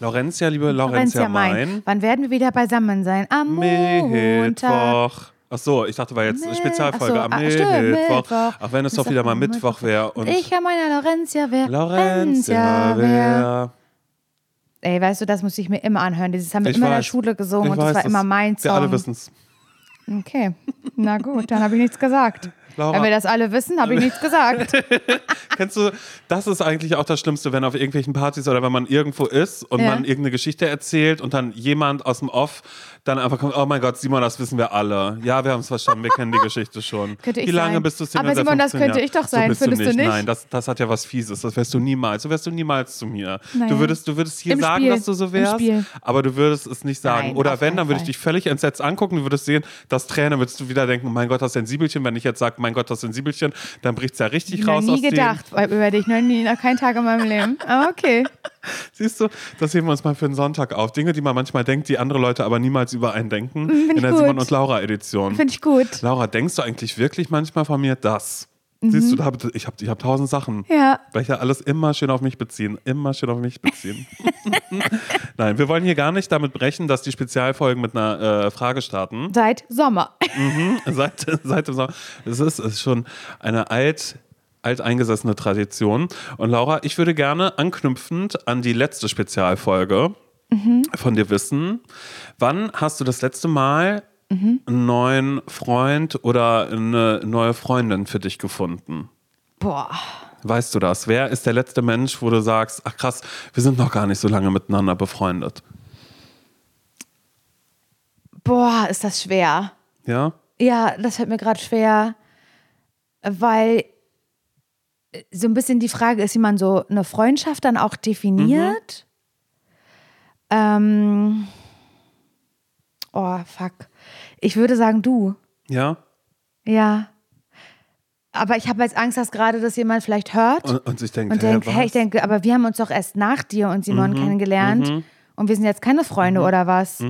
Laurentia, liebe Laurentia, mein. Wann werden wir wieder beisammen sein? Am Montag. Mittwoch. Ach so, ich dachte, war jetzt eine Spezialfolge so, am ah, Mittwoch. Mittwoch. Auch wenn es doch wieder mal Mittwoch wäre und Ich an meiner Laurentia wer. Laurentia wäre. Ey, weißt du, das muss ich mir immer anhören. Dieses haben wir Ich immer in der weiß. Schule gesungen Ich und das weiß, war immer mein Song. Wir alle wissen es. Okay, na gut, dann habe ich nichts gesagt. Laura. Wenn wir das alle wissen, habe ich nichts gesagt. Kennst du, das ist eigentlich auch das Schlimmste, wenn auf irgendwelchen Partys oder wenn man irgendwo ist und Ja. man irgendeine Geschichte erzählt und dann jemand aus dem Off dann einfach kommt, oh mein Gott, Simon, das wissen wir alle. Ja, wir haben es verstanden, wir kennen die Geschichte schon. Könnte ich Wie lange sein. bist du Single? Aber Simon, das 15 könnte ich doch sein, so findest du du nicht? nicht? Nein, das, das hat ja was Fieses. Das wärst du niemals. So wärst du niemals zu mir. Naja. Du, würdest, du würdest hier Im sagen, Spiel. dass du so wärst, aber du würdest es nicht sagen. Nein, Oder wenn, dann würde ich dich völlig entsetzt angucken. Du würdest sehen, das Tränen, würdest du wieder denken, mein Gott, das Sensibelchen. Wenn ich jetzt sage, mein Gott, das Sensibelchen, dann bricht es ja richtig Ich habe raus nie gedacht über dich, noch nie, noch keinen Tag in meinem Leben. Aber okay. Siehst du, das heben wir uns mal für den Sonntag auf. Dinge, die man manchmal denkt, die andere Leute aber niemals über einen denken. find in der gut. Simon und Laura Edition. Finde ich gut. Laura, denkst du eigentlich wirklich manchmal von mir das? Siehst du, da hab, ich habe ich hab tausend Sachen. Mhm. Ja. Weil ich ja alles immer schön auf mich beziehen. Immer schön auf mich beziehen. Nein, wir wollen hier gar nicht damit brechen, dass die Spezialfolgen mit einer äh, Frage starten. Seit Sommer. seit, seit dem Sommer. Es ist, ist schon eine alt, alteingesessene Tradition. Und Laura, ich würde gerne anknüpfend an die letzte Spezialfolge von dir wissen, wann hast du das letzte Mal einen neuen Freund oder eine neue Freundin für dich gefunden? Boah. Weißt du das? Wer ist der letzte Mensch, wo du sagst, ach krass, wir sind noch gar nicht so lange miteinander befreundet? Boah, ist das schwer. Ja? Ja, das fällt mir gerade schwer, weil äh, so ein bisschen die Frage ist, wie man so eine Freundschaft dann auch definiert. Ähm, oh, fuck. Ich würde sagen, du. Ja? Ja. Aber ich habe jetzt Angst, dass gerade das jemand vielleicht hört Und, und ich denke, und denkt, hey, ich denke, aber wir haben uns doch erst nach dir und Simon kennengelernt und wir sind jetzt keine Freunde oder was?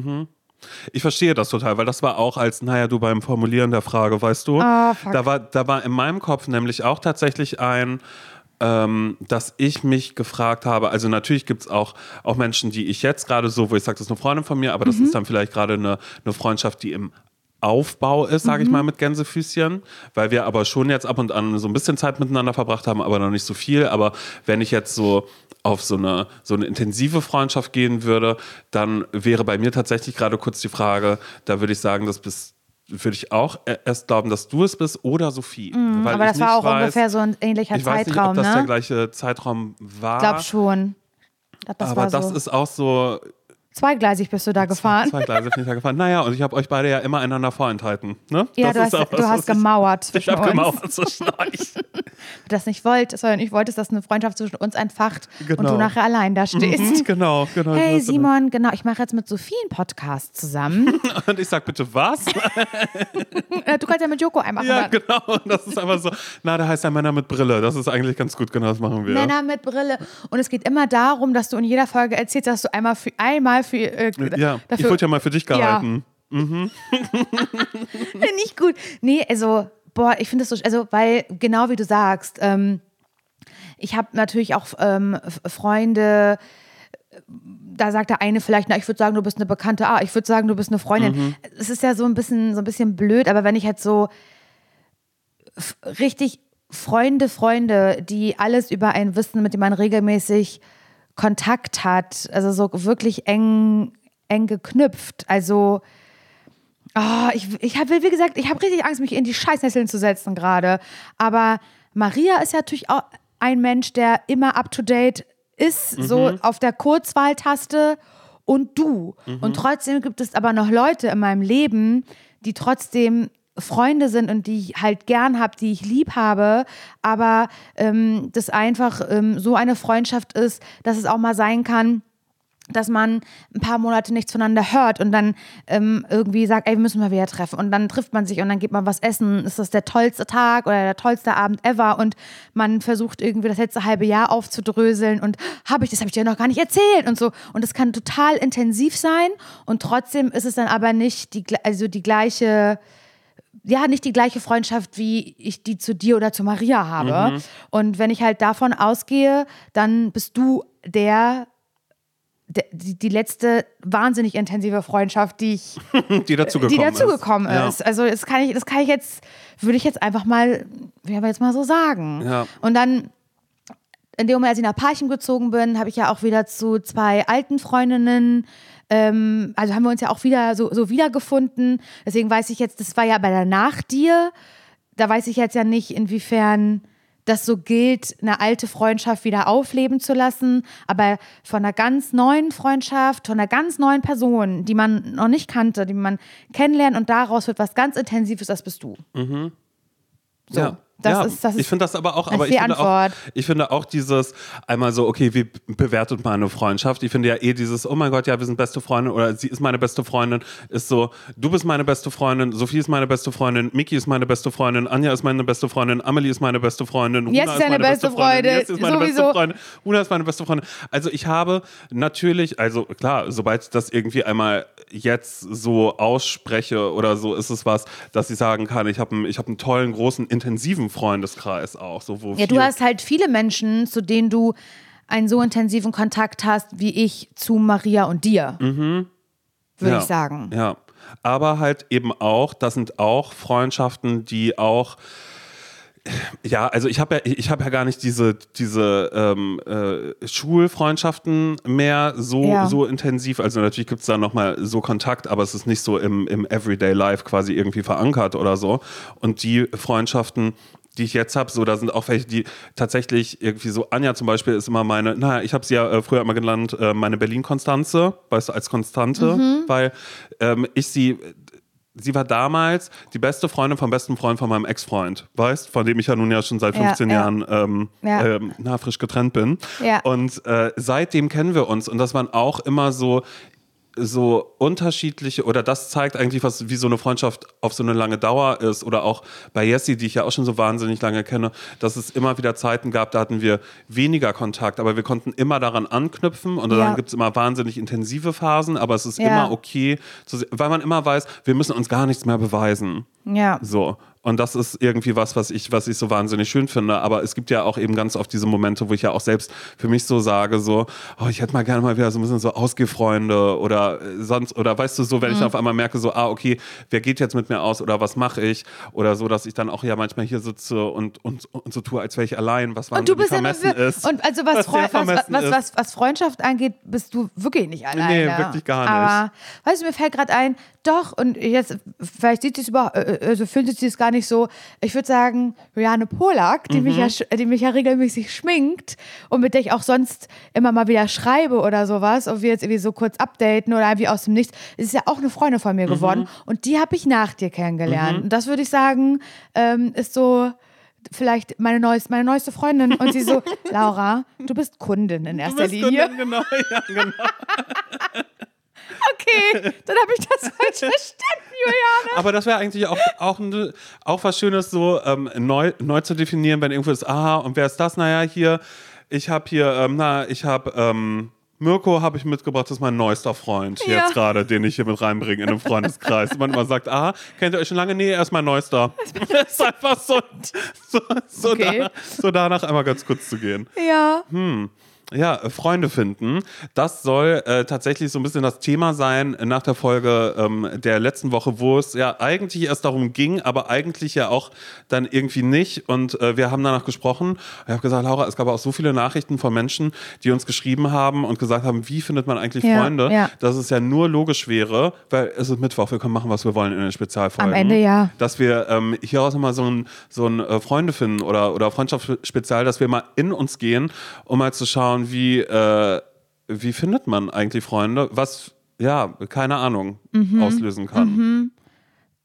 Ich verstehe das total, weil das war auch als, naja, du beim Formulieren der Frage, weißt du, fuck. da, war, da war in meinem Kopf nämlich auch tatsächlich ein, ähm, dass ich mich gefragt habe, also natürlich gibt es auch, auch Menschen, die ich jetzt gerade so, wo ich sage, das ist eine Freundin von mir, aber das Mhm. ist dann vielleicht gerade eine, eine Freundschaft, die im Aufbau ist, sage Mhm. ich mal, mit Gänsefüßchen, weil wir aber schon jetzt ab und an so ein bisschen Zeit miteinander verbracht haben, aber noch nicht so viel. Aber wenn ich jetzt so auf so eine, so eine intensive Freundschaft gehen würde, dann wäre bei mir tatsächlich gerade kurz die Frage, da würde ich sagen, das bist würde ich auch e- erst glauben, dass du es bist oder Sophie. Weil Mhm, Aber ich das war auch weiß, ungefähr so ein ähnlicher Ich weiß nicht, Zeitraum, ob das der ne? gleiche Zeitraum war. Ich glaube schon. Ich glaub, das aber war das so. ist auch so, Zweigleisig bist du da gefahren. zwei Gleise bin ich da gefahren. Naja, und ich habe euch beide ja immer einander vorenthalten. Ne? Ja, Das du ist hast, auch du hast ich- gemauert Ich zwischen habe gemauert zwischen euch. Du das nicht wolltest, sondern ich wolltest, dass eine Freundschaft zwischen uns entfacht und Genau. du nachher allein da stehst. Mhm, genau, genau. Hey Ich Simon, genau, ich mache jetzt mit Sophie einen Podcast zusammen. Und ich sag bitte was? Äh, du kannst ja mit Joko einmal ja, machen. genau. Und das ist einfach so. Na, der heißt ja Männer mit Brille. Das ist eigentlich ganz gut. Genau, das machen wir. Männer mit Brille. Und es geht immer darum, dass du in jeder Folge erzählst, dass du einmal für, einmal für äh, Ja, ich dafür wurde ja mal für dich gehalten. Finde ich gut. Nee, also, boah, ich finde das so, also, weil, genau wie du sagst, ähm, ich habe natürlich auch ähm, Freunde, da sagt der eine vielleicht, na, ich würde sagen, du bist eine Bekannte, ah, ich würde sagen, du bist eine Freundin. Es ist ja so ein bisschen, so ein bisschen blöd, aber wenn ich jetzt so f- richtig Freunde, Freunde, die alles über einen wissen, mit dem man regelmäßig Kontakt hat, also so wirklich eng, eng geknüpft, also Oh, ich, ich habe, wie gesagt, ich habe richtig Angst, mich in die Scheißnesseln zu setzen gerade. Aber Maria ist ja natürlich auch ein Mensch, der immer up to date ist, so auf der Kurzwahltaste und du. Und trotzdem gibt es aber noch Leute in meinem Leben, die trotzdem Freunde sind und die ich halt gern habe, die ich lieb habe, aber ähm, das einfach ähm, so eine Freundschaft ist, dass es auch mal sein kann, dass man ein paar Monate nichts voneinander hört und dann ähm, irgendwie sagt, ey, wir müssen mal wieder treffen. Und dann trifft man sich und dann geht man was essen. Ist das der tollste Tag oder der tollste Abend ever? Und man versucht irgendwie das letzte halbe Jahr aufzudröseln und habe ich, das habe ich dir noch gar nicht erzählt und so. Und das kann total intensiv sein und trotzdem ist es dann aber nicht die, also die gleiche, ja, nicht die gleiche Freundschaft, wie ich die zu dir oder zu Maria habe. Und wenn ich halt davon ausgehe, dann bist du der de- die, die letzte wahnsinnig intensive Freundschaft, die ich die dazugekommen die dazugekommen ist. ist. Also das kann ich, das kann ich jetzt, würde ich jetzt einfach mal, werden wir jetzt mal so sagen. Ja. Und dann, in dem Moment, als ich nach Parchim gezogen bin, habe ich ja auch wieder zu zwei alten Freundinnen, ähm, also haben wir uns ja auch wieder so, so wiedergefunden. Deswegen weiß ich jetzt, das war ja bei der Nach dir, da weiß ich jetzt ja nicht, inwiefern das so gilt, eine alte Freundschaft wieder aufleben zu lassen, aber von einer ganz neuen Freundschaft, von einer ganz neuen Person, die man noch nicht kannte, die man kennenlernt und daraus wird was ganz Intensives, das bist du. So, ja. Das ja, ist, das ist ich finde das aber auch, aber ist ich die finde auch, Antwort. ich finde auch dieses einmal so, okay, wie bewertet man eine Freundschaft? Ich finde ja eh dieses, oh mein Gott, ja, wir sind beste Freundin oder sie ist meine beste Freundin, ist so, du bist meine beste Freundin, Sophie ist meine beste Freundin, Miki ist meine beste Freundin, Anja ist meine beste Freundin, Amelie ist meine beste Freundin, Runa Jetzt ist deine meine beste Freundin, Jetzt ist meine sowieso. beste Freundin, Runa ist meine beste Freundin. Also ich habe natürlich, also klar, sobald ich das irgendwie einmal jetzt so ausspreche oder so, ist es was, dass ich sagen kann, ich habe einen, ich habe einen tollen, großen, intensiven Freundeskreis auch. So, wo Ja, du hast halt viele Menschen, zu denen du einen so intensiven Kontakt hast, wie ich zu Maria und dir. Würde ja, ich sagen. Ja, aber halt eben auch, das sind auch Freundschaften, die auch ja, also ich habe ja, ich habe ja gar nicht diese, diese ähm, äh, Schulfreundschaften mehr so, Ja. so intensiv. Also natürlich gibt es da nochmal so Kontakt, aber es ist nicht so im, im Everyday Life quasi irgendwie verankert oder so. Und die Freundschaften, die ich jetzt habe, so da sind auch welche, die tatsächlich irgendwie so, Anja zum Beispiel ist immer meine, naja, ich habe sie ja äh, früher immer genannt, äh, meine Berlin-Konstanze, weißt du, als Konstante, Mhm. weil ähm, ich sie sie war damals die beste Freundin vom besten Freund von meinem Ex-Freund, weißt, von dem ich ja nun ja schon seit Ja, 15 ja. Jahren ähm, Ja. ähm, na, frisch getrennt bin. Ja. Und äh, seitdem kennen wir uns und das waren auch immer so so unterschiedliche oder das zeigt eigentlich, was wie so eine Freundschaft auf so eine lange Dauer ist oder auch bei Jessie, die ich ja auch schon so wahnsinnig lange kenne, dass es immer wieder Zeiten gab, da hatten wir weniger Kontakt, aber wir konnten immer daran anknüpfen und dann Ja. gibt es immer wahnsinnig intensive Phasen, aber es ist Ja. immer okay, weil man immer weiß, wir müssen uns gar nichts mehr beweisen. Ja. So. Und das ist irgendwie was, was ich, was ich so wahnsinnig schön finde. Aber es gibt ja auch eben ganz oft diese Momente, wo ich ja auch selbst für mich so sage, so, oh, ich hätte mal gerne mal wieder so ein bisschen so Ausgehfreunde oder äh, sonst, oder weißt du, so, wenn ich dann auf einmal merke, so, ah, okay, wer geht jetzt mit mir aus oder was mache ich? Oder so, dass ich dann auch ja manchmal hier sitze und, und, und so tue, als wäre ich allein, was Und du bist ja vermessen nur, ist. und also was, was was, was, was, Freundschaft angeht, bist du wirklich nicht alleine. wirklich gar nicht. Aber weißt du, mir fällt gerade ein, doch und jetzt vielleicht sieht sie es über, äh, also fühlt sie es gar nicht so. Ich würde sagen, Juliane Polak, die mich Mhm. ja, sch- die mich ja regelmäßig schminkt und mit der ich auch sonst immer mal wieder schreibe oder sowas und wir jetzt irgendwie so kurz updaten oder irgendwie aus dem Nichts, ist ja auch eine Freundin von mir Mhm. geworden und die habe ich nach dir kennengelernt. Und das würde ich sagen, ähm, ist so vielleicht meine neueste, meine neueste Freundin und sie so, Laura, du bist Kundin in erster Linie. denn Genau, ja, genau. Okay, dann habe ich das falsch verstanden, Juliane. Aber das wäre eigentlich auch, auch, ne- auch was Schönes, so ähm, neu, neu zu definieren, wenn irgendwo ist, aha, und wer ist das? Naja, hier, ich habe hier, ähm, na, ich habe, ähm, Mirko habe ich mitgebracht, das ist mein neuester Freund Ja. jetzt gerade, den ich hier mit reinbringe in den Freundeskreis. Und man immer sagt, aha, kennt ihr euch schon lange? Nee, er ist mein neuester. Das ist einfach so, so, so, Okay. da, so danach einmal ganz kurz zu gehen. Ja. Ja, äh, Freunde finden. Das soll äh, tatsächlich so ein bisschen das Thema sein nach der Folge ähm, der letzten Woche, wo es ja eigentlich erst darum ging, aber eigentlich ja auch dann irgendwie nicht. Und äh, wir haben danach gesprochen. Ich habe gesagt, Laura, es gab auch so viele Nachrichten von Menschen, die uns geschrieben haben und gesagt haben, wie findet man eigentlich Ja, Freunde? ja. Dass es ja nur logisch wäre, weil es ist Mittwoch, wir können machen, was wir wollen in den Spezialfolgen. Am Ende ja. Dass wir ähm, hieraus mal so ein, so ein äh, Freunde finden oder, oder Freundschaftsspezial, dass wir mal in uns gehen, um mal zu schauen, wie, äh, wie findet man eigentlich Freunde, was, ja, keine Ahnung, Mhm. auslösen kann.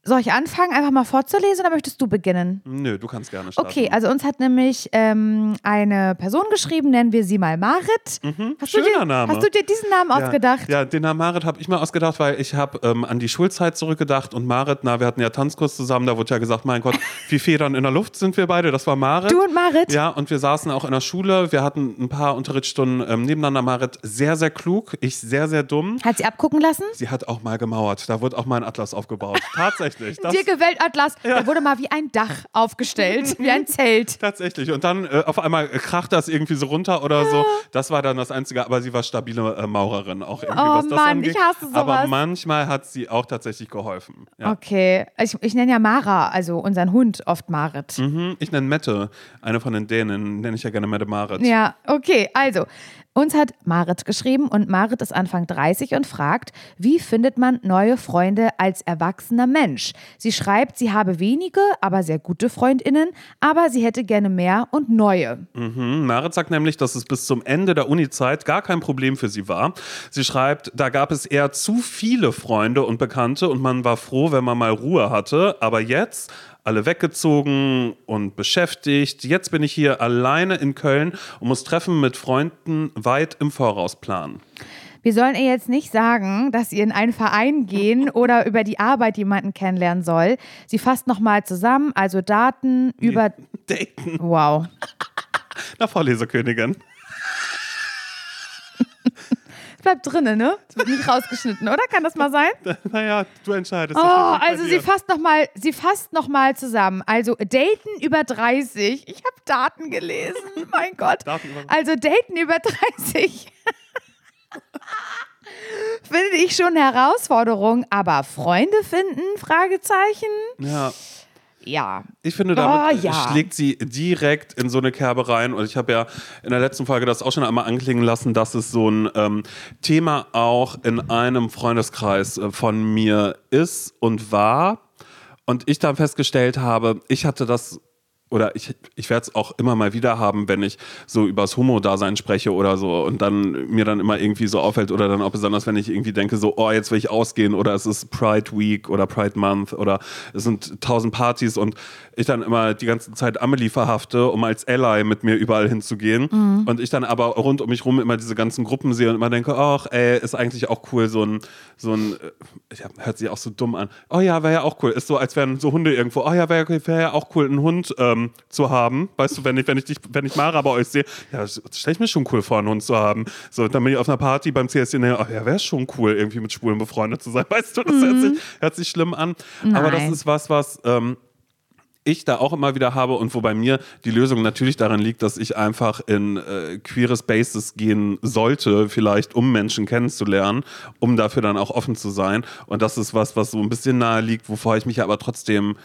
Soll ich anfangen, einfach mal vorzulesen oder möchtest du beginnen? Nö, du kannst gerne starten. Okay, also uns hat nämlich ähm, eine Person geschrieben, nennen wir sie mal Marit. Hast du Mhm. Schöner dir, Name. Hast du dir diesen Namen Ja, ausgedacht? Ja, den Namen Marit habe ich mir ausgedacht, weil ich habe ähm, an die Schulzeit zurückgedacht und Marit, na, wir hatten ja Tanzkurs zusammen, da wurde ja gesagt, mein Gott, wie Federn in der Luft sind wir beide, das war Marit. Du und Marit? Ja, und wir saßen auch in der Schule, wir hatten ein paar Unterrichtsstunden ähm, nebeneinander. Marit sehr, sehr klug, ich sehr, sehr dumm. Hat sie abgucken lassen? Sie hat auch mal gemauert, da wurde auch mal ein Atlas aufgebaut. Tatsächlich. Tatsächlich. Das, Dirke Weltatlas, der wurde mal wie ein Dach aufgestellt, wie ein Zelt. tatsächlich. Und dann äh, auf einmal kracht das irgendwie so runter oder so. Das war dann das Einzige. Aber sie war stabile äh, Maurerin auch irgendwie, Oh was das Mann, angeht. ich hasse Aber sowas. manchmal hat sie auch tatsächlich geholfen. Ja. Okay, ich, ich nenne ja Mara, also unseren Hund, oft Marit. Mhm, Ich nenne Mette, eine von den Dänen, nenne ich ja gerne Mette Marit. Ja, okay, also. Uns hat Marit geschrieben und Marit ist Anfang 30 und fragt, wie findet man neue Freunde als erwachsener Mensch? Sie schreibt, sie habe wenige, aber sehr gute Freundinnen, aber sie hätte gerne mehr und neue. Mhm, Marit sagt nämlich, dass es bis zum Ende der Uni-Zeit gar kein Problem für sie war. Sie schreibt, da gab es eher zu viele Freunde und Bekannte und man war froh, wenn man mal Ruhe hatte. Aber jetzt alle weggezogen und beschäftigt. Jetzt bin ich hier alleine in Köln und muss Treffen mit Freunden weit im Voraus planen. Wir sollen ihr jetzt nicht sagen, dass sie in einen Verein gehen oder über die Arbeit jemanden kennenlernen soll. Sie fasst nochmal zusammen, also Daten über. Daten. Wow. Na, Vorlesekönigin. Bleibt drinnen, ne? Das wird nicht rausgeschnitten, oder? Kann das mal sein? Naja, du entscheidest. Oh, also sie fasst nochmal, sie fasst noch mal zusammen. Also daten über 30. Ich habe Daten gelesen. mein Gott. Also daten über 30. Finde ich schon eine Herausforderung, aber Freunde finden? Fragezeichen. Ja. Ja. Ich finde, damit Oh, ja. schlägt sie direkt in so eine Kerbe rein. Und ich habe ja in der letzten Folge das auch schon einmal anklingen lassen, dass es so ein ähm, Thema auch in einem Freundeskreis äh, von mir ist und war. Und ich dann festgestellt habe, ich hatte das. Oder ich, ich werde es auch immer mal wieder haben, wenn ich so übers Homo-Dasein spreche oder so und dann mir dann immer irgendwie so auffällt oder dann auch besonders, wenn ich irgendwie denke, so, oh, jetzt will ich ausgehen oder es ist Pride Week oder Pride Month oder es sind tausend Partys und ich dann immer die ganze Zeit Amelie verhafte, um als Ally mit mir überall hinzugehen und ich dann aber rund um mich rum immer diese ganzen Gruppen sehe und immer denke, ach, ey, ist eigentlich auch cool, so ein, so ein, äh, ja, hört sich auch so dumm an. Oh ja, wäre ja auch cool. Ist so, als wären so Hunde irgendwo. Oh ja, wäre wär ja auch cool, einen Hund ähm, zu haben. Weißt du, wenn ich, wenn ich dich, wenn ich Mara bei euch sehe, ja, stelle ich mir schon cool vor, einen Hund zu haben. So, dann bin ich auf einer Party beim CSD, und oh ja, wäre schon cool, irgendwie mit Schwulen befreundet zu sein. Weißt du, das hört, sich, hört sich schlimm an. Aber das Nein. ist was, was. Ähm, ich da auch immer wieder habe und wo bei mir die Lösung natürlich darin liegt, dass ich einfach in äh, queere Spaces gehen sollte, vielleicht um Menschen kennenzulernen, um dafür dann auch offen zu sein. Und das ist was, was so ein bisschen nahe liegt, wovor ich mich aber trotzdem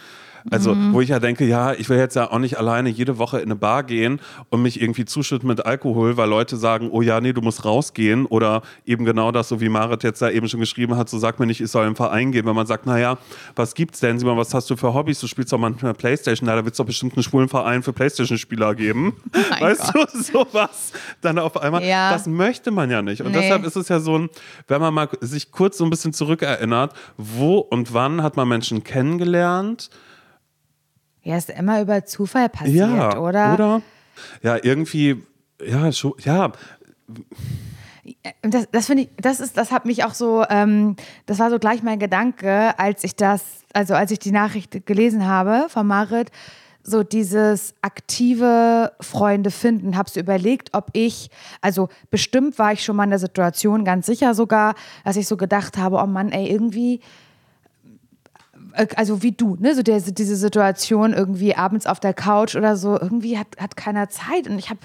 also, wo ich ja denke, ja, ich will jetzt ja auch nicht alleine jede Woche in eine Bar gehen und mich irgendwie zuschütten mit Alkohol, weil Leute sagen, oh ja, nee, du musst rausgehen. Oder eben genau das, so wie Marit jetzt da eben schon geschrieben hat, so sag mir nicht, ich soll im Verein gehen. Wenn man sagt, naja, was gibt's denn? Simon, was hast du für Hobbys? Du spielst doch manchmal Playstation. Na, da wird's doch bestimmt einen schwulen Verein für Playstation-Spieler geben. mein weißt du, sowas. Dann auf einmal, Ja. das möchte man ja nicht. Und Nee. deshalb ist es ja so ein, wenn man mal sich kurz so ein bisschen zurückerinnert, wo und wann hat man Menschen kennengelernt? Ja, ist immer über Zufall passiert, Ja, oder? Oder? Ja, irgendwie, ja, schon, ja, Und Das, das finde ich, das ist, das hat mich auch so, ähm, das war so gleich mein Gedanke, als ich das, also als ich die Nachricht gelesen habe von Marit, so dieses aktive Freunde finden, habe so überlegt, ob ich, also bestimmt war ich schon mal in der Situation, ganz sicher sogar, dass ich so gedacht habe, oh Mann, ey, irgendwie äh, also wie du, ne, so der, diese Situation irgendwie abends auf der Couch oder so, irgendwie hat, hat keiner Zeit und ich habe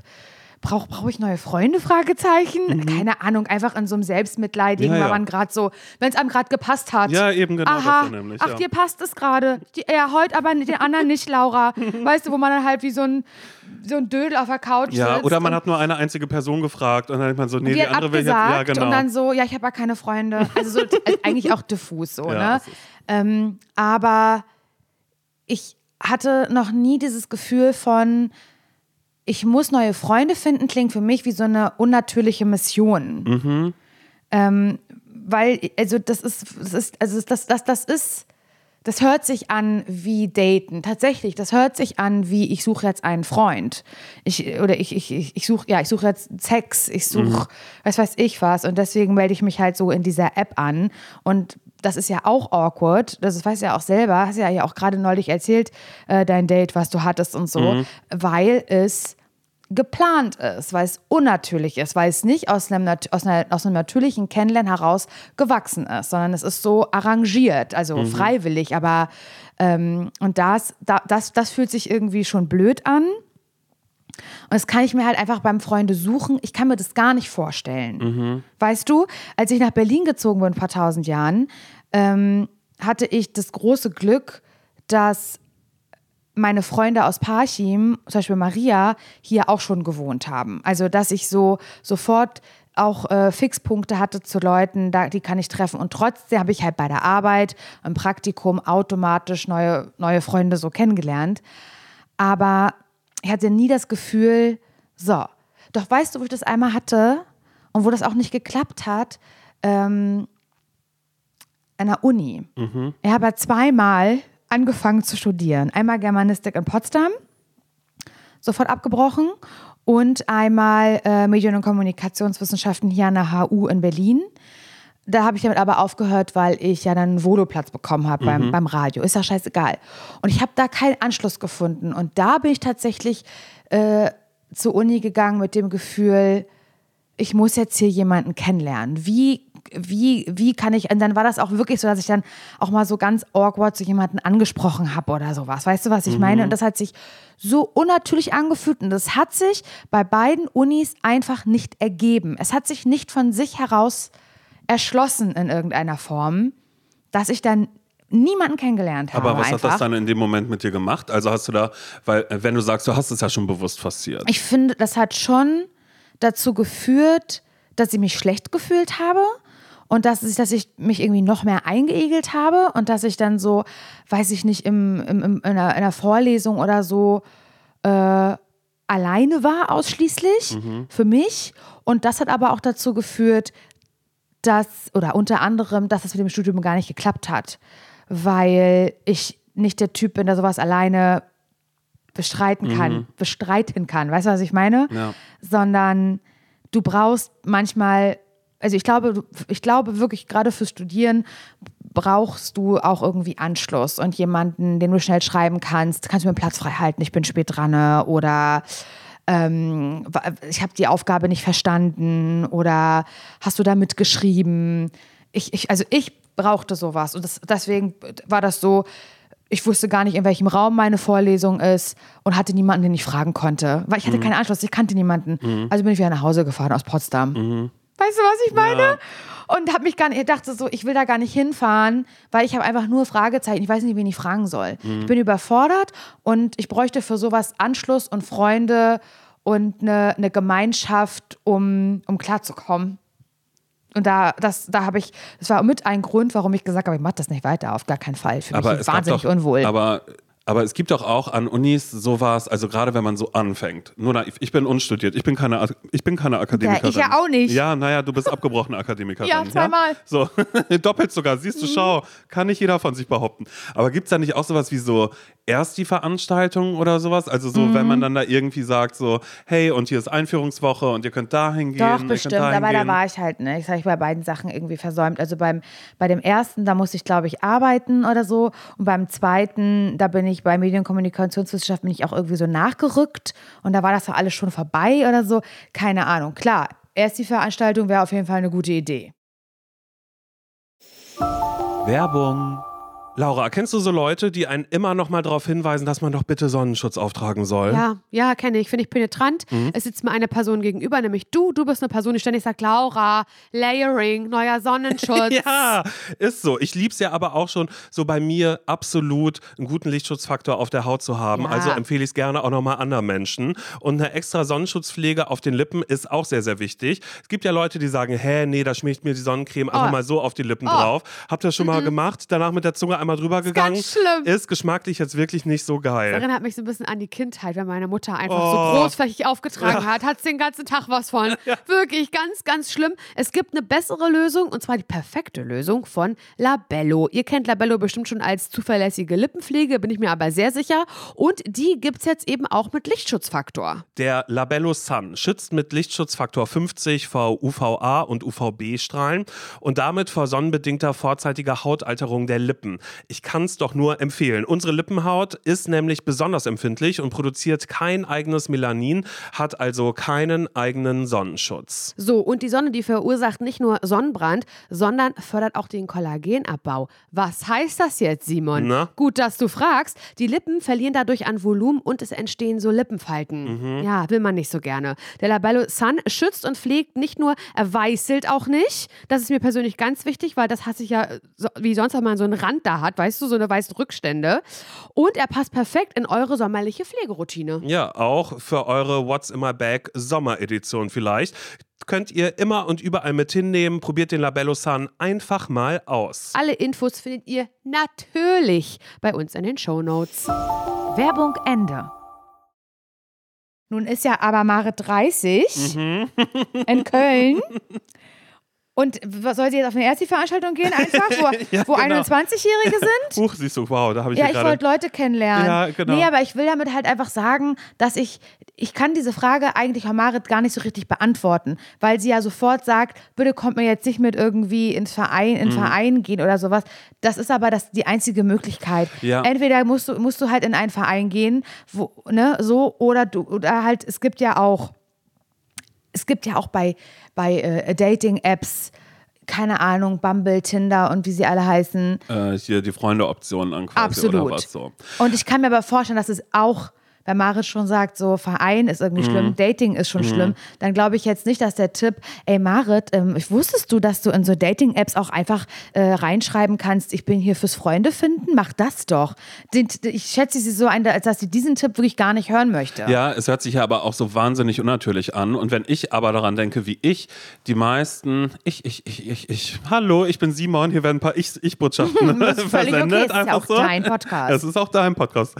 Brauche brauch ich neue Freunde? Fragezeichen. Keine Ahnung, einfach in so einem Selbstmitleidigen, Mhm. Ja, ja. weil man gerade so, wenn es einem gerade gepasst hat. Ja, eben genau Aha, so nämlich, ach, ja. dir passt es gerade. Ja, heute aber den anderen nicht, Laura. weißt du, wo man dann halt wie so ein, so ein Dödel auf der Couch ja, sitzt. oder man und hat nur eine einzige Person gefragt und dann denkt man so, nee, die die, hat andere will abgesagt jetzt, ja, genau. und dann so, ja, ich habe ja keine Freunde. Also so äh, eigentlich auch diffus so, Ja, ne? das ist- Ähm, aber ich hatte noch nie dieses Gefühl von, ich muss neue Freunde finden, klingt für mich wie so eine unnatürliche Mission. Mhm. Ähm, weil, also das ist, das ist, also das, das, das ist, das hört sich an wie daten. Tatsächlich, das hört sich an wie ich suche jetzt einen Freund. Ich, oder ich, ich, ich, ich suche, ja, ich suche jetzt Sex, ich suche, was weiß ich was. Und deswegen melde ich mich halt so in dieser App an. Und das ist ja auch awkward. Das weißt du ja auch selber. Hast ja ja auch gerade neulich erzählt, äh, dein Date, was du hattest und so. Weil es geplant ist, weil es unnatürlich ist, weil es nicht aus einem, aus, einer, aus einem natürlichen Kennenlernen heraus gewachsen ist, sondern es ist so arrangiert, also mhm. freiwillig. Aber ähm, und das, da, das, das fühlt sich irgendwie schon blöd an. Und das kann ich mir halt einfach beim Freunde suchen. Ich kann mir das gar nicht vorstellen. Mhm. Weißt du, als ich nach Berlin gezogen bin, ein paar tausend Jahren, ähm, hatte ich das große Glück, dass meine Freunde aus Parchim, zum Beispiel Maria, hier auch schon gewohnt haben. Also, dass ich so sofort auch äh, Fixpunkte hatte zu Leuten, da, die kann ich treffen. Und trotzdem habe ich halt bei der Arbeit, im Praktikum automatisch neue, neue Freunde so kennengelernt. Aber ich hatte nie das Gefühl, so, doch weißt du, wo ich das einmal hatte und wo das auch nicht geklappt hat? Ähm, an der Uni. Mhm. Ich habe zweimal angefangen zu studieren. Einmal Germanistik in Potsdam, sofort abgebrochen, und einmal äh, Medien- und Kommunikationswissenschaften hier an der HU in Berlin. Da habe ich damit aber aufgehört, weil ich ja dann einen Voloplatz bekommen habe beim, mhm. beim Radio. Ist ja scheißegal. Und ich habe da keinen Anschluss gefunden. Und da bin ich tatsächlich äh, zur Uni gegangen mit dem Gefühl, ich muss jetzt hier jemanden kennenlernen. Wie wie, wie kann ich, und dann war das auch wirklich so, dass ich dann auch mal so ganz awkward zu jemanden angesprochen habe oder sowas. Weißt du, was ich mhm. meine? Und das hat sich so unnatürlich angefühlt und das hat sich bei beiden Unis einfach nicht ergeben. Es hat sich nicht von sich heraus erschlossen in irgendeiner Form, dass ich dann niemanden kennengelernt habe. Aber was einfach. hat das dann in dem Moment mit dir gemacht? Also hast du da, weil äh, wenn du sagst, du hast es ja schon bewusst passiert. Ich finde, das hat schon dazu geführt, dass ich mich schlecht gefühlt habe und dass ich, dass ich mich irgendwie noch mehr eingeegelt habe und dass ich dann so, weiß ich nicht, im, im, in, einer, in einer Vorlesung oder so äh, alleine war ausschließlich mhm. für mich. Und das hat aber auch dazu geführt, dass, oder unter anderem, dass das mit dem Studium gar nicht geklappt hat, weil ich nicht der Typ bin, der sowas alleine bestreiten kann, mhm. bestreiten kann. Weißt du, was ich meine? Ja. Sondern du brauchst manchmal also ich glaube, ich glaube wirklich, gerade fürs Studieren brauchst du auch irgendwie Anschluss und jemanden, den du schnell schreiben kannst. Kannst du mir einen Platz frei halten? Ich bin spät dran. Ne? Oder ähm, ich habe die Aufgabe nicht verstanden. Oder hast du da mitgeschrieben? Ich, ich, also ich brauchte sowas. Und das, deswegen war das so, ich wusste gar nicht, in welchem Raum meine Vorlesung ist und hatte niemanden, den ich fragen konnte. Weil ich hatte mhm. keinen Anschluss, ich kannte niemanden. Mhm. Also bin ich wieder nach Hause gefahren aus Potsdam. Mhm. Weißt du, was ich meine? Ja. Und habe mich gar nicht, ich dachte so, ich will da gar nicht hinfahren, weil ich habe einfach nur Fragezeichen. Ich weiß nicht, wen ich fragen soll. Mhm. Ich bin überfordert und ich bräuchte für sowas Anschluss und Freunde und eine, eine Gemeinschaft, um, um klarzukommen. Und da, das, da habe ich, das war mit ein Grund, warum ich gesagt habe, ich mache das nicht weiter, auf gar keinen Fall. Für mich ist wahnsinnig doch, unwohl. Aber aber es gibt doch auch an Unis sowas, also gerade wenn man so anfängt. Nur naiv, ich bin unstudiert, ich bin keine, ich bin keine Akademikerin. Ja, ich ja auch nicht. Ja, naja, du bist abgebrochene Akademikerin. ja, zweimal. Ja? So, doppelt sogar, siehst du, schau, kann nicht jeder von sich behaupten. Aber gibt es da nicht auch sowas wie so erst die Veranstaltung oder sowas? Also so, mhm. wenn man dann da irgendwie sagt so, hey, und hier ist Einführungswoche und ihr könnt dahin gehen. Doch, bestimmt, aber gehen. da war ich halt, ne, ich sage ich bei beiden Sachen irgendwie versäumt. Also beim, bei dem ersten, da musste ich, glaube ich, arbeiten oder so. Und beim zweiten, da bin ich bei Medienkommunikationswissenschaft, bin ich auch irgendwie so nachgerückt. Und da war das doch alles schon vorbei oder so. Keine Ahnung. Klar, erst die Veranstaltung wäre auf jeden Fall eine gute Idee. Werbung Laura, kennst du so Leute, die einen immer noch mal darauf hinweisen, dass man doch bitte Sonnenschutz auftragen soll? Ja, ja, kenne ich. Finde ich penetrant. Mhm. Es sitzt mir eine Person gegenüber, nämlich du. Du bist eine Person, die ständig sagt, Laura, Layering, neuer Sonnenschutz. ja, ist so. Ich liebe es ja aber auch schon, so bei mir absolut einen guten Lichtschutzfaktor auf der Haut zu haben. Ja. Also empfehle ich es gerne auch nochmal anderen Menschen. Und eine extra Sonnenschutzpflege auf den Lippen ist auch sehr, sehr wichtig. Es gibt ja Leute, die sagen, hä, nee, da schmiert mir die Sonnencreme oh. einfach mal so auf die Lippen oh. drauf. Habt ihr das schon mhm. mal gemacht? Danach mit der Zunge einmal drüber gegangen. Ist, ist geschmacklich jetzt wirklich nicht so geil. Das erinnert mich so ein bisschen an die Kindheit, wenn meine Mutter einfach oh. so großflächig aufgetragen ja. hat. Hat den ganzen Tag was von. Ja. Wirklich ganz, ganz schlimm. Es gibt eine bessere Lösung und zwar die perfekte Lösung von Labello. Ihr kennt Labello bestimmt schon als zuverlässige Lippenpflege, bin ich mir aber sehr sicher. Und die gibt es jetzt eben auch mit Lichtschutzfaktor. Der Labello Sun schützt mit Lichtschutzfaktor 50 vor UVA und UVB-Strahlen und damit vor sonnenbedingter vorzeitiger Hautalterung der Lippen. Ich kann es doch nur empfehlen. Unsere Lippenhaut ist nämlich besonders empfindlich und produziert kein eigenes Melanin, hat also keinen eigenen Sonnenschutz. So, und die Sonne, die verursacht nicht nur Sonnenbrand, sondern fördert auch den Kollagenabbau. Was heißt das jetzt, Simon? Na? Gut, dass du fragst. Die Lippen verlieren dadurch an Volumen und es entstehen so Lippenfalten. Ja, will man nicht so gerne. Der Labello Sun schützt und pflegt nicht nur, er weißelt auch nicht. Das ist mir persönlich ganz wichtig, weil das hasse ich ja, wie sonst, wenn man so einen Rand da hat, weißt du, so eine weißen Rückstände. Und er passt perfekt in eure sommerliche Pflegeroutine. Ja, auch für eure What's in my Bag Sommeredition vielleicht. Könnt ihr immer und überall mit hinnehmen. Probiert den Labello Sun einfach mal aus. Alle Infos findet ihr natürlich bei uns in den Shownotes. Werbung Ende. Nun ist ja aber Mare 30 in Köln. Und was soll sie jetzt auf eine Ersti-Veranstaltung gehen, einfach, wo, Ja, wo genau. 21-Jährige sind? Huch, siehst du, wow, da habe ich Ja, ja ich wollte Leute kennenlernen. Ja, genau. Nee, aber ich will damit halt einfach sagen, dass ich, ich kann diese Frage eigentlich Frau Marit gar nicht so richtig beantworten, weil sie ja sofort sagt, bitte kommt mir jetzt nicht mit irgendwie ins Verein, Mhm. in Verein gehen oder sowas. Das ist aber das, die einzige Möglichkeit. Ja. Entweder musst du, musst du halt in einen Verein gehen, wo, ne, so, oder du, oder halt, es gibt ja auch, es gibt ja auch bei, bei äh, Dating-Apps, keine Ahnung, Bumble, Tinder und wie sie alle heißen, Äh, hier die Freunde-Optionen an quasi Absolut. oder was so. Und ich kann mir aber vorstellen, dass es auch, wenn Marit schon sagt, so Verein ist irgendwie Mhm. schlimm, Dating ist schon schlimm, dann glaube ich jetzt nicht, dass der Tipp, ey Marit, ähm, wusstest du, dass du in so Dating-Apps auch einfach äh, reinschreiben kannst, ich bin hier fürs Freunde finden? Mach das doch. Ich schätze sie so ein, als dass sie diesen Tipp wirklich gar nicht hören möchte. Ja, es hört sich ja aber auch so wahnsinnig unnatürlich an. Und wenn ich aber daran denke, wie ich die meisten, ich, ich, ich, ich, ich, hallo, ich bin Simon, hier werden ein paar Ich- Ich-Botschaften Das ist völlig okay, versendet. es ist ja auch so. dein Podcast. Es ist auch dein Podcast.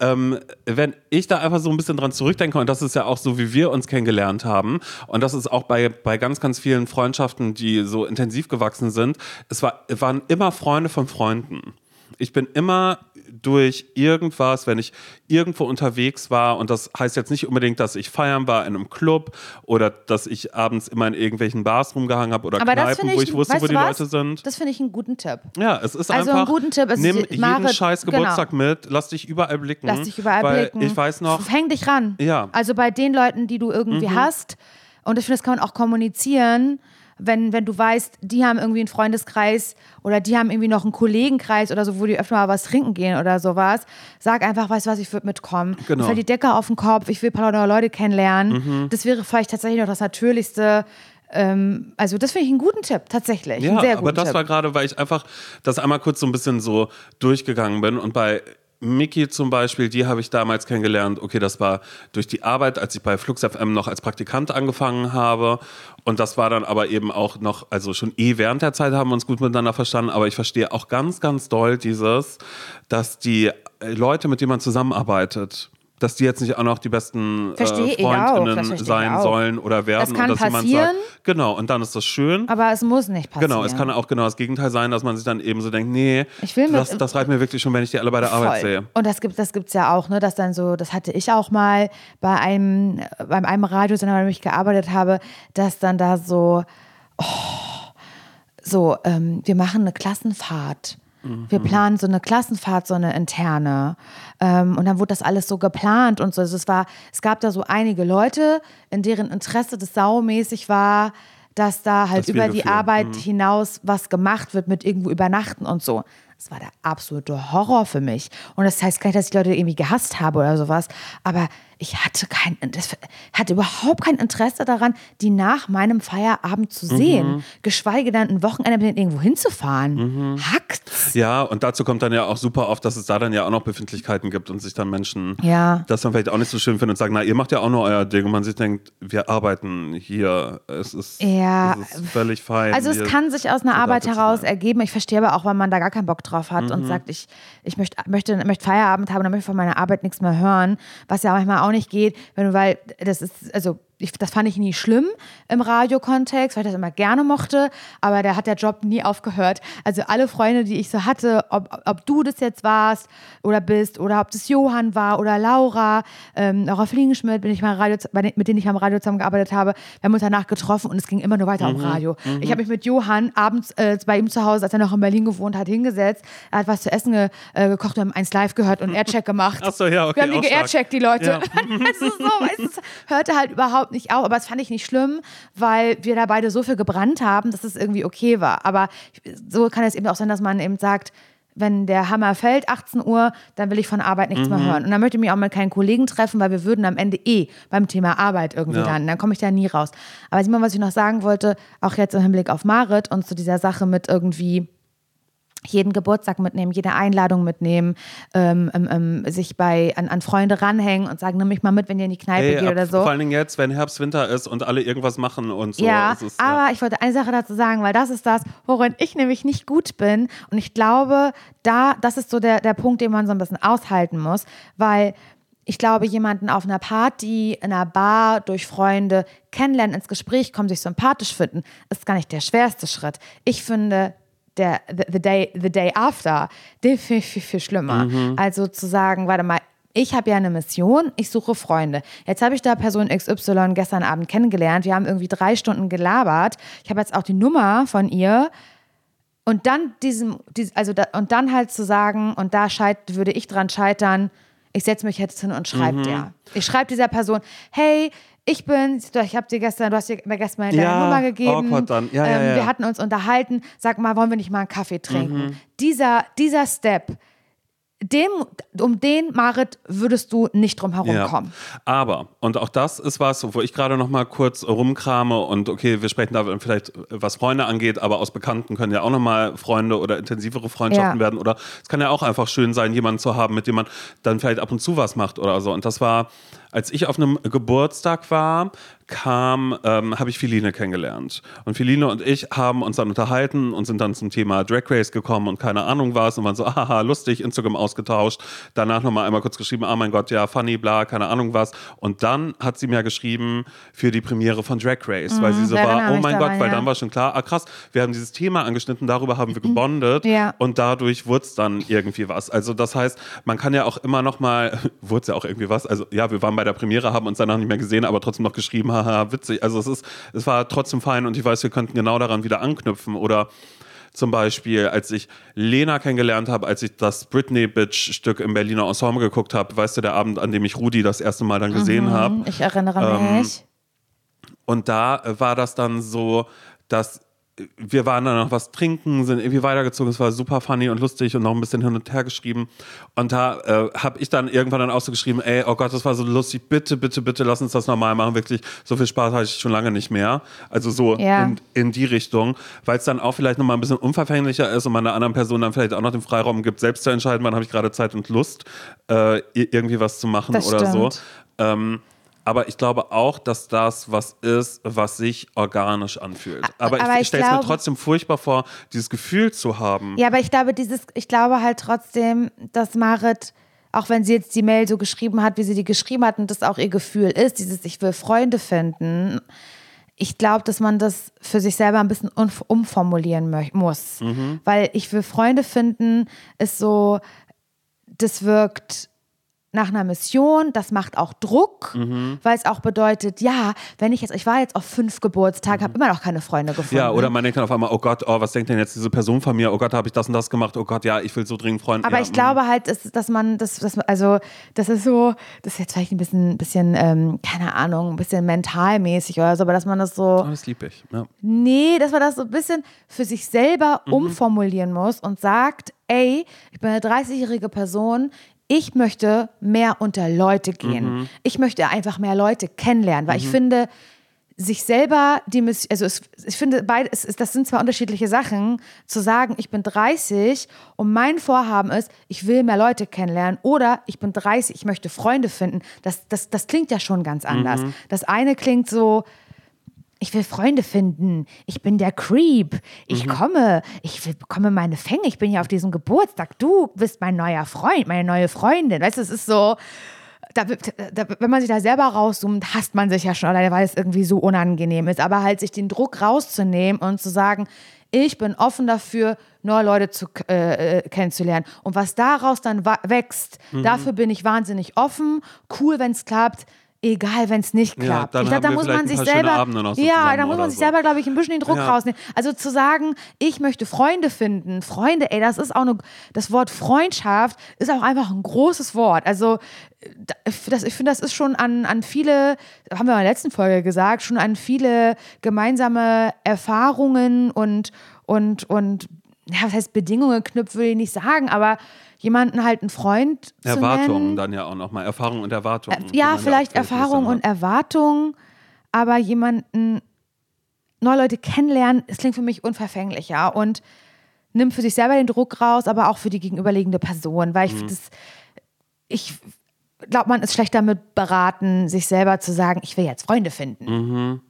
Ähm, wenn ich da einfach so ein bisschen dran zurückdenke, und das ist ja auch so, wie wir uns kennengelernt haben, und das ist auch bei, bei ganz, ganz vielen Freundschaften, die so intensiv gewachsen sind, es war, waren immer Freunde von Freunden. Ich bin immer durch irgendwas, wenn ich irgendwo unterwegs war, und das heißt jetzt nicht unbedingt, dass ich feiern war in einem Club oder dass ich abends immer in irgendwelchen Bars rumgehangen habe oder Aber Kneipen, ich, wo ich wusste, wo die was? Leute sind. Das finde ich einen guten Tipp. Ja, es ist Also einfach. einen guten Tipp ist, nimm jeden scheiß genau. Geburtstag mit, lass dich überall blicken. Lass dich überall blicken. Ich weiß noch, Häng dich ran. Ja. Mhm. Also bei den Leuten, die du irgendwie hast. Und ich finde, das kann man auch kommunizieren, wenn, wenn du weißt, die haben irgendwie einen Freundeskreis oder die haben irgendwie noch einen Kollegenkreis oder so, wo die öfter mal was trinken gehen oder sowas. Sag einfach, weißt du was, ich würde mitkommen. Genau. Fällt die Decke auf den Kopf, ich will ein paar neue Leute kennenlernen. Mhm. Das wäre vielleicht tatsächlich noch das Natürlichste. Ähm, also das finde ich einen guten Tipp, tatsächlich. Ja, aber das Tipp. war gerade, weil ich einfach das einmal kurz so ein bisschen so durchgegangen bin und bei Miki zum Beispiel, die habe ich damals kennengelernt. Okay, das war durch die Arbeit, als ich bei Flux FM noch als Praktikant angefangen habe. Und das war dann aber eben auch noch, also schon eh während der Zeit haben wir uns gut miteinander verstanden. Aber ich verstehe auch ganz, ganz doll dieses, dass die äh, Leute, mit denen man zusammenarbeitet, dass die jetzt nicht auch noch die besten äh, das Freundinnen sein sollen oder werden. kann und dass jemand passieren. sagt, genau, und dann ist das schön. aber es muss nicht passieren. Genau, es kann auch genau das Gegenteil sein, dass man sich dann eben so denkt, nee, Ich will mit- das, das reicht mir wirklich schon, wenn ich die alle bei der Arbeit Voll. sehe. Und das gibt das gibt's ja auch, ne, dass dann so, das hatte ich auch mal bei einem beim einem Radiosender, bei dem ich gearbeitet habe, dass dann da so oh, so ähm, wir machen eine Klassenfahrt. Wir planen so eine Klassenfahrt, so eine interne. Ähm, und dann wurde das alles so geplant und so. Also es, war, es gab da so einige Leute, in deren Interesse das saumäßig war, dass da halt Das Mhm. über die viel. Arbeit hinaus was gemacht wird mit irgendwo übernachten und so. Das war der absolute Horror für mich. Und das heißt gar nicht, dass ich Leute irgendwie gehasst habe oder sowas, aber ich hatte kein, das hatte überhaupt kein Interesse daran, die nach meinem Feierabend zu sehen. Mhm. Geschweige denn ein Wochenende mit denen irgendwo hinzufahren. Mhm. Hackt's. Ja, und dazu kommt dann ja auch super oft, dass es da dann ja auch noch Befindlichkeiten gibt und sich dann Menschen Ja. das dann vielleicht auch nicht so schön finden und sagen, na, ihr macht ja auch nur euer Ding und man sich denkt, wir arbeiten hier, es ist, Ja. es ist völlig fein. Also es kann sich aus einer Arbeit heraus ergeben. Ich verstehe aber auch, wenn man da gar keinen Bock drauf hat Mhm. und sagt, ich, ich möchte, möchte, möchte Feierabend haben und dann möchte ich von meiner Arbeit nichts mehr hören. Was ja manchmal auch nicht geht, wenn du, weil das ist, also ich, das fand ich nie schlimm im Radiokontext, weil ich das immer gerne mochte, aber da hat der Job nie aufgehört. Also alle Freunde, die ich so hatte, ob, ob du das jetzt warst oder bist oder ob das Johann war oder Laura, ähm, Laura Fliegenschmidt, bin ich mal Radio, mit denen ich am Radio zusammengearbeitet habe, wir haben uns danach getroffen und es ging immer nur weiter Mhm. um Radio. Ich habe mich mit Johann abends äh, bei ihm zu Hause, als er noch in Berlin gewohnt hat, hingesetzt. Er hat was zu essen ge, äh, gekocht, wir haben eins live gehört und Aircheck gemacht. Ach so, ja, okay, Wir haben die geaircheckt, die Leute. Ja. es ist so, weißt du, hörte halt überhaupt nicht auf. Aber das fand ich nicht schlimm, weil wir da beide so viel gebrannt haben, dass es irgendwie okay war. Aber so kann es eben auch sein, dass man eben sagt, wenn der Hammer fällt, 18 Uhr, dann will ich von Arbeit nichts Mhm. mehr hören. Und dann möchte ich mich auch mit keinen Kollegen treffen, weil wir würden am Ende eh beim Thema Arbeit irgendwie Ja. landen. Dann komme ich da nie raus. Aber Simon, was ich noch sagen wollte, auch jetzt im Hinblick auf Marit und zu dieser Sache mit irgendwie jeden Geburtstag mitnehmen, jede Einladung mitnehmen, ähm, ähm, ähm, sich bei an, an Freunde ranhängen und sagen, nimm mich mal mit, wenn ihr in die Kneipe Ey, geht ab- oder so. Vor allen Dingen jetzt, wenn Herbst, Winter ist und alle irgendwas machen und so. ja, ist, aber ich wollte eine Sache dazu sagen, weil das ist das, worin ich nämlich nicht gut bin. Und ich glaube, da, das ist so der, der Punkt, den man so ein bisschen aushalten muss, weil ich glaube, jemanden auf einer Party, in einer Bar, durch Freunde kennenlernen, ins Gespräch kommen, sich sympathisch finden, ist gar nicht der schwerste Schritt. Ich finde, der the, the day the day after, den finde ich viel, viel schlimmer. Also zu sagen, warte mal, ich habe ja eine Mission, ich suche Freunde. Jetzt habe ich da Person XY gestern Abend kennengelernt. Wir haben irgendwie drei Stunden gelabert. Ich habe jetzt auch die Nummer von ihr. Und dann diesem, dies- also da, und dann halt zu sagen, und da scheit, würde ich dran scheitern, ich setze mich jetzt hin und schreibe dir. Ich schreibe dieser Person, hey, ich bin, ich habe dir gestern, du hast dir mir gestern meine Ja, Nummer gegeben. awkward dann. Ja, ähm, ja. Wir hatten uns unterhalten. Sag mal, wollen wir nicht mal einen Kaffee trinken? Mhm. Dieser, dieser Step, dem, um den, Marit, würdest du nicht drum herum Ja. kommen. Aber, und auch das ist was, wo ich gerade noch mal kurz rumkrame und okay, wir sprechen da vielleicht, was Freunde angeht, aber aus Bekannten können ja auch noch mal Freunde oder intensivere Freundschaften Ja. werden oder es kann ja auch einfach schön sein, jemanden zu haben, mit dem man dann vielleicht ab und zu was macht oder so. Und das war, als ich auf einem Geburtstag war, kam, ähm, habe ich Feline kennengelernt. Und Feline und ich haben uns dann unterhalten und sind dann zum Thema Drag Race gekommen und keine Ahnung was und waren so, haha, lustig, Instagram ausgetauscht. Danach nochmal einmal kurz geschrieben, ah mein Gott, ja, funny, bla, keine Ahnung was. Und dann hat sie mir geschrieben für die Premiere von Drag Race, weil sie so da war, erinnere oh mein Gott, weil ja. dann war schon klar, ah krass, wir haben dieses Thema angeschnitten, darüber haben wir gebondet Ja. und dadurch wurde es dann irgendwie was. Also das heißt, man kann ja auch immer noch mal, wurde es ja auch irgendwie was, also ja, wir waren bei der Premiere, haben uns danach nicht mehr gesehen, aber trotzdem noch geschrieben, haha, witzig. Also es ist, es war trotzdem fein und ich weiß, wir könnten genau daran wieder anknüpfen oder zum Beispiel, als ich Lena kennengelernt habe, als ich das Britney-Bitch-Stück im Berliner Ensemble geguckt habe, weißt du, der Abend, an dem ich Rudi das erste Mal dann gesehen habe. Ich erinnere Ähm, mich. Und da war das dann so, dass wir waren dann noch was trinken, sind irgendwie weitergezogen. Es war super funny und lustig und noch ein bisschen hin und her geschrieben. Und da äh, habe ich dann irgendwann dann auch so geschrieben, ey, oh Gott, das war so lustig, bitte, bitte, bitte, lass uns das normal machen. Wirklich, so viel Spaß hatte ich schon lange nicht mehr. Also so Ja. in, in die Richtung, weil es dann auch vielleicht nochmal ein bisschen unverfänglicher ist und man einer anderen Person dann vielleicht auch noch den Freiraum gibt, selbst zu entscheiden, wann habe ich gerade Zeit und Lust, äh, irgendwie was zu machen Das oder so. stimmt. Ähm, aber ich glaube auch, dass das was ist, was sich organisch anfühlt. Aber, aber ich, ich stelle es mir trotzdem furchtbar vor, dieses Gefühl zu haben. Ja, aber ich glaube, dieses, ich glaube halt trotzdem, dass Marit, auch wenn sie jetzt die Mail so geschrieben hat, wie sie die geschrieben hat und das auch ihr Gefühl ist, dieses Ich will Freunde finden, ich glaube, dass man das für sich selber ein bisschen umf- umformulieren muss. Weil ich will Freunde finden, ist so, das wirkt nach einer Mission, das macht auch Druck, weil es auch bedeutet, ja, wenn ich jetzt, ich war jetzt auf fünf Geburtstagen, habe immer noch keine Freunde gefunden. Ja, oder man denkt dann auf einmal, oh Gott, oh, was denkt denn jetzt diese Person von mir? Oh Gott, habe ich das und das gemacht? Oh Gott, ja, ich will so dringend Freunde. Aber ja, ich glaube halt, dass, dass man das, dass, also das ist so, das ist jetzt vielleicht ein bisschen, bisschen ähm, keine Ahnung, ein bisschen mentalmäßig oder so, aber dass man das so, Oh, das lieb ich. Ja. nee, dass man das so ein bisschen für sich selber Mhm. umformulieren muss und sagt, ey, ich bin eine 30-jährige Person, ich möchte mehr unter Leute gehen. Mhm. Ich möchte einfach mehr Leute kennenlernen, weil ich finde, sich selber die Miss also es, ich finde beide es, es, das sind zwar unterschiedliche Sachen zu sagen ich bin 30 und mein Vorhaben ist ich will mehr Leute kennenlernen oder ich bin 30 ich möchte Freunde finden das das das klingt ja schon ganz anders das eine klingt so ich will Freunde finden. Ich bin der Creep. Ich komme. Ich will, bekomme meine Fänge. Ich bin ja auf diesem Geburtstag. Du bist mein neuer Freund, meine neue Freundin. Weißt du, es ist so. da, da, wenn man sich da selber rauszoomt, hasst man sich ja schon alleine, weil es irgendwie so unangenehm ist. Aber halt sich den Druck rauszunehmen und zu sagen, ich bin offen dafür, neue Leute zu, äh, äh kennenzulernen. Und was daraus dann wächst, mhm. dafür bin ich wahnsinnig offen. Cool, wenn es klappt egal, wenn es nicht klappt. Ja, ich glaube, da muss man sich selber, ja, da muss man sich so. selber, glaube ich, ein bisschen den Druck ja. rausnehmen. Also zu sagen, ich möchte Freunde finden, Freunde, ey, das ist auch eine, das Wort Freundschaft ist auch einfach ein großes Wort. Also das, ich finde, das ist schon an, an viele, haben wir in der letzten Folge gesagt, schon an viele gemeinsame Erfahrungen und und und ja, was heißt Bedingungen knüpft, würde ich nicht sagen, aber jemanden halt einen Freund Erwartungen zu nennen. dann ja auch nochmal. Erfahrung und Erwartungen. Äh, ja, vielleicht Erfahrung und Erwartung, aber jemanden, neue Leute kennenlernen, es klingt für mich unverfänglicher und nimmt für sich selber den Druck raus, aber auch für die gegenüberliegende Person, weil ich mhm. das, ich glaube, man ist schlecht damit beraten, sich selber zu sagen, ich will jetzt Freunde finden. Mhm.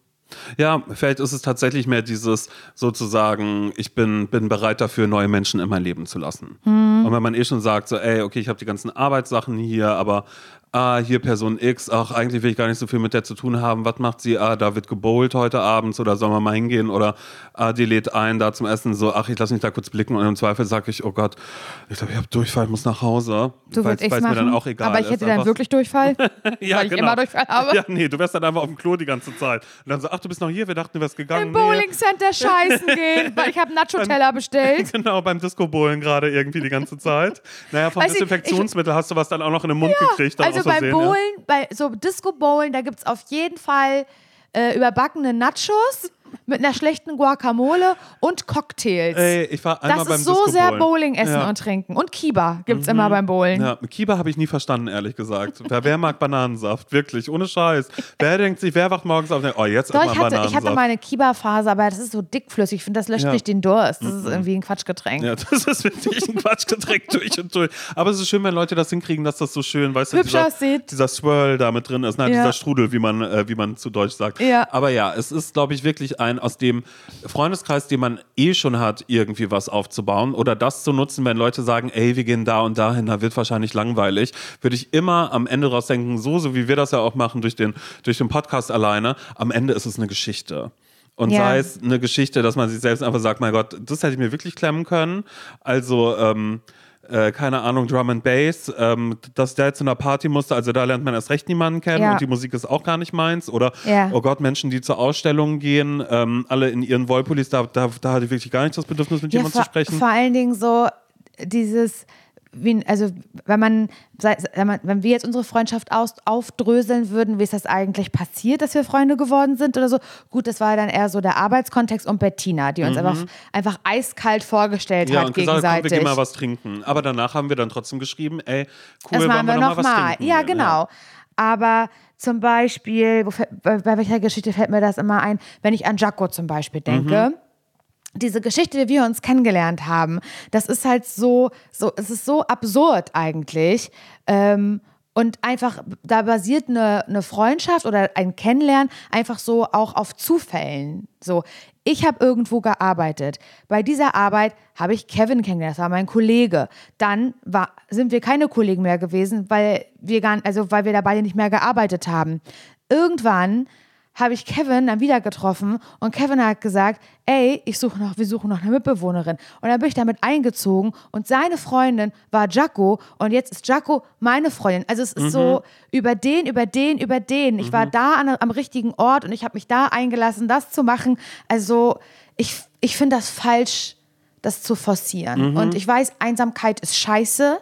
Ja, vielleicht ist es tatsächlich mehr dieses sozusagen, ich bin, bin bereit dafür, neue Menschen in mein Leben zu lassen. Mhm. Und wenn man eh schon sagt, so, ey, okay, ich habe die ganzen Arbeitssachen hier, aber ah, hier Person X, ach, eigentlich will ich gar nicht so viel mit der zu tun haben. Was macht sie? Ah, da wird gebowlt heute abends oder sollen wir mal hingehen? Oder ah, die lädt ein da zum Essen, so, ach, ich lass mich da kurz blicken und im Zweifel sage ich, oh Gott, ich glaube, ich habe Durchfall, ich muss nach Hause. Du weil es mir dann auch egal Aber ich hätte dann wirklich Durchfall, ja, weil genau. ich immer Durchfall habe. Ja, nee, du wärst dann einfach auf dem Klo die ganze Zeit. Und dann so, ach, du bist noch hier, wir dachten, du wärst gegangen. Im Bowling Center scheißen gehen, weil ich habe Nacho-Teller bestellt. genau, beim Disco-Bowlen gerade irgendwie die ganze Zeit. Naja, vom Desinfektionsmittel hast du was dann auch noch in den Mund ja, gekriegt. also beim Bowlen bei so Disco Bowlen, da gibt es auf jeden Fall äh, überbackene Nachos mit einer schlechten Guacamole und Cocktails. Ey, ich war einmal das beim ist so Disco sehr Bowling essen ja. und trinken. Und Kiba gibt es mhm. immer beim Bowlen. Ja, Kiba habe ich nie verstanden, ehrlich gesagt. wer, wer, mag Bananensaft? Wirklich, ohne Scheiß. Wer denkt sich, wer wacht morgens auf und denkt, oh, jetzt Doch, ich hatte, Bananensaft. Ich hatte mal eine Kiba-Phase, aber das ist so dickflüssig. Ich finde, das löscht ja. nicht den Durst. Das mhm. ist irgendwie ein Quatschgetränk. Ja, das ist wirklich ein Quatschgetränk durch und durch. Aber es ist schön, wenn Leute das hinkriegen, dass das so schön, weißt Hübsch du, dieser, aussieht. dieser Swirl da mit drin ist. Nein, ja. dieser Strudel, wie man, äh, wie man zu Deutsch sagt. Ja. Aber ja, es ist, glaube ich, wirklich ein, aus dem Freundeskreis, den man eh schon hat, irgendwie was aufzubauen oder das zu nutzen, wenn Leute sagen, ey, wir gehen da und dahin, da wird wahrscheinlich langweilig, würde ich immer am Ende raus denken, so, so wie wir das ja auch machen durch den, durch den Podcast alleine, am Ende ist es eine Geschichte. Und ja. sei es eine Geschichte, dass man sich selbst einfach sagt, mein Gott, das hätte ich mir wirklich klemmen können. Also, ähm, äh, keine Ahnung, Drum and Bass, ähm, dass der jetzt zu einer Party musste, also da lernt man erst recht niemanden kennen ja. und die Musik ist auch gar nicht meins. Oder, ja. oh Gott, Menschen, die zur Ausstellung gehen, ähm, alle in ihren Wollpullis, da, da, da hatte ich wirklich gar nicht das Bedürfnis, mit ja, jemandem zu sprechen. Vor allen Dingen so dieses wie, also wenn man, wenn wir jetzt unsere Freundschaft aus, aufdröseln würden, wie ist das eigentlich passiert, dass wir Freunde geworden sind oder so? Gut, das war dann eher so der Arbeitskontext und Bettina, die uns mhm. einfach, einfach eiskalt vorgestellt ja, hat und gegenseitig. Gesagt, komm, wir gehen mal was trinken. Aber danach haben wir dann trotzdem geschrieben, ey, cool, das machen wir noch, noch mal. Trinken. Ja, genau. Ja. Aber zum Beispiel, bei, bei welcher Geschichte fällt mir das immer ein, wenn ich an Jaco zum Beispiel denke. Mhm diese Geschichte, wie wir uns kennengelernt haben, das ist halt so, so es ist so absurd eigentlich. Ähm, und einfach, da basiert eine, eine Freundschaft oder ein Kennenlernen einfach so auch auf Zufällen. So, ich habe irgendwo gearbeitet. Bei dieser Arbeit habe ich Kevin kennengelernt, das war mein Kollege. Dann war, sind wir keine Kollegen mehr gewesen, weil wir gar, also weil wir da beide nicht mehr gearbeitet haben. Irgendwann habe ich Kevin dann wieder getroffen und Kevin hat gesagt, ey, ich suche noch, wir suchen noch eine Mitbewohnerin. Und dann bin ich damit eingezogen und seine Freundin war Jaco und jetzt ist Jaco meine Freundin. Also es ist mhm. so über den, über den, über den. Ich mhm. war da an, am richtigen Ort und ich habe mich da eingelassen, das zu machen. Also ich, ich finde das falsch, das zu forcieren. Mhm. Und ich weiß, Einsamkeit ist scheiße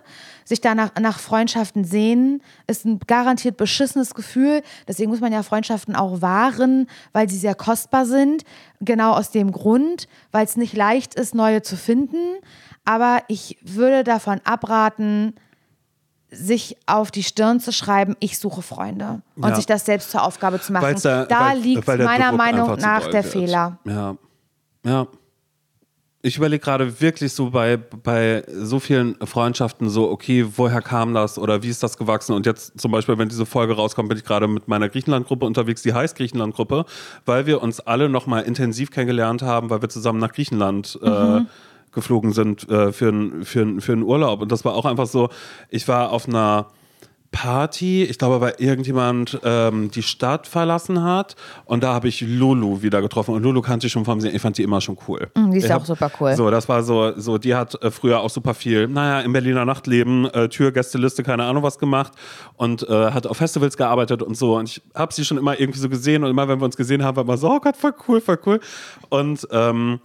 sich danach nach Freundschaften sehen, ist ein garantiert beschissenes Gefühl. Deswegen muss man ja Freundschaften auch wahren, weil sie sehr kostbar sind. Genau aus dem Grund, weil es nicht leicht ist, neue zu finden. Aber ich würde davon abraten, sich auf die Stirn zu schreiben, ich suche Freunde und ja. sich das selbst zur Aufgabe zu machen. Da, da weil, liegt weil meiner Meinung nach der wird. Fehler. Ja. Ja ich überlege gerade wirklich so bei, bei so vielen Freundschaften so, okay, woher kam das oder wie ist das gewachsen? Und jetzt zum Beispiel, wenn diese Folge rauskommt, bin ich gerade mit meiner Griechenland-Gruppe unterwegs, die heißt Griechenland-Gruppe, weil wir uns alle nochmal intensiv kennengelernt haben, weil wir zusammen nach Griechenland äh, mhm. geflogen sind äh, für, ein, für, ein, für einen Urlaub. Und das war auch einfach so, ich war auf einer Party, ich glaube, weil irgendjemand ähm, die Stadt verlassen hat. Und da habe ich Lulu wieder getroffen. Und Lulu kannte ich schon vom Sehen. Ich fand die immer schon cool. Mhm, die ist ich ja hab- auch super cool. So, das war so, so die hat äh, früher auch super viel, naja, im Berliner Nachtleben, äh, Tür, Gästeliste, keine Ahnung was gemacht und äh, hat auf Festivals gearbeitet und so. Und ich habe sie schon immer irgendwie so gesehen und immer, wenn wir uns gesehen haben, war immer so, oh Gott, voll cool, voll cool. Und ähm,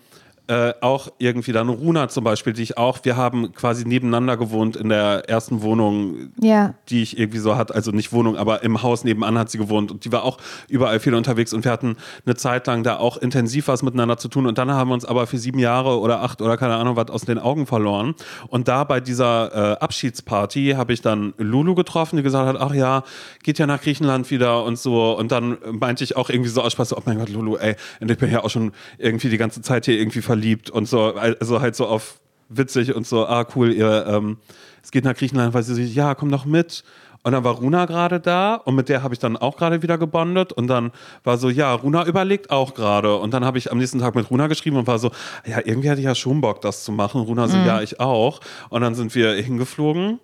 äh, auch irgendwie dann Runa zum Beispiel, die ich auch, wir haben quasi nebeneinander gewohnt in der ersten Wohnung, Ja. die ich irgendwie so hatte, also nicht Wohnung, aber im Haus nebenan hat sie gewohnt und die war auch überall viel unterwegs und wir hatten eine Zeit lang da auch intensiv was miteinander zu tun und dann haben wir uns aber für sieben Jahre oder acht oder keine Ahnung was aus den Augen verloren und da bei dieser äh, Abschiedsparty habe ich dann Lulu getroffen, die gesagt hat, ach ja, geht ja nach Griechenland wieder und so und dann meinte ich auch irgendwie so aus Spaß, oh mein Gott, Lulu, ey, und ich bin ja auch schon irgendwie die ganze Zeit hier irgendwie verliebt und so, also halt so auf witzig und so, ah cool, ihr, ähm, es geht nach Griechenland, weil sie so, ja, komm doch mit. Und dann war Runa gerade da und mit der habe ich dann auch gerade wieder gebondet und dann war so, ja, Runa überlegt auch gerade. Und dann habe ich am nächsten Tag mit Runa geschrieben und war so, ja, irgendwie hatte ich ja schon Bock, das zu machen. Runa so, ja, ich auch. Und dann sind wir hingeflogen.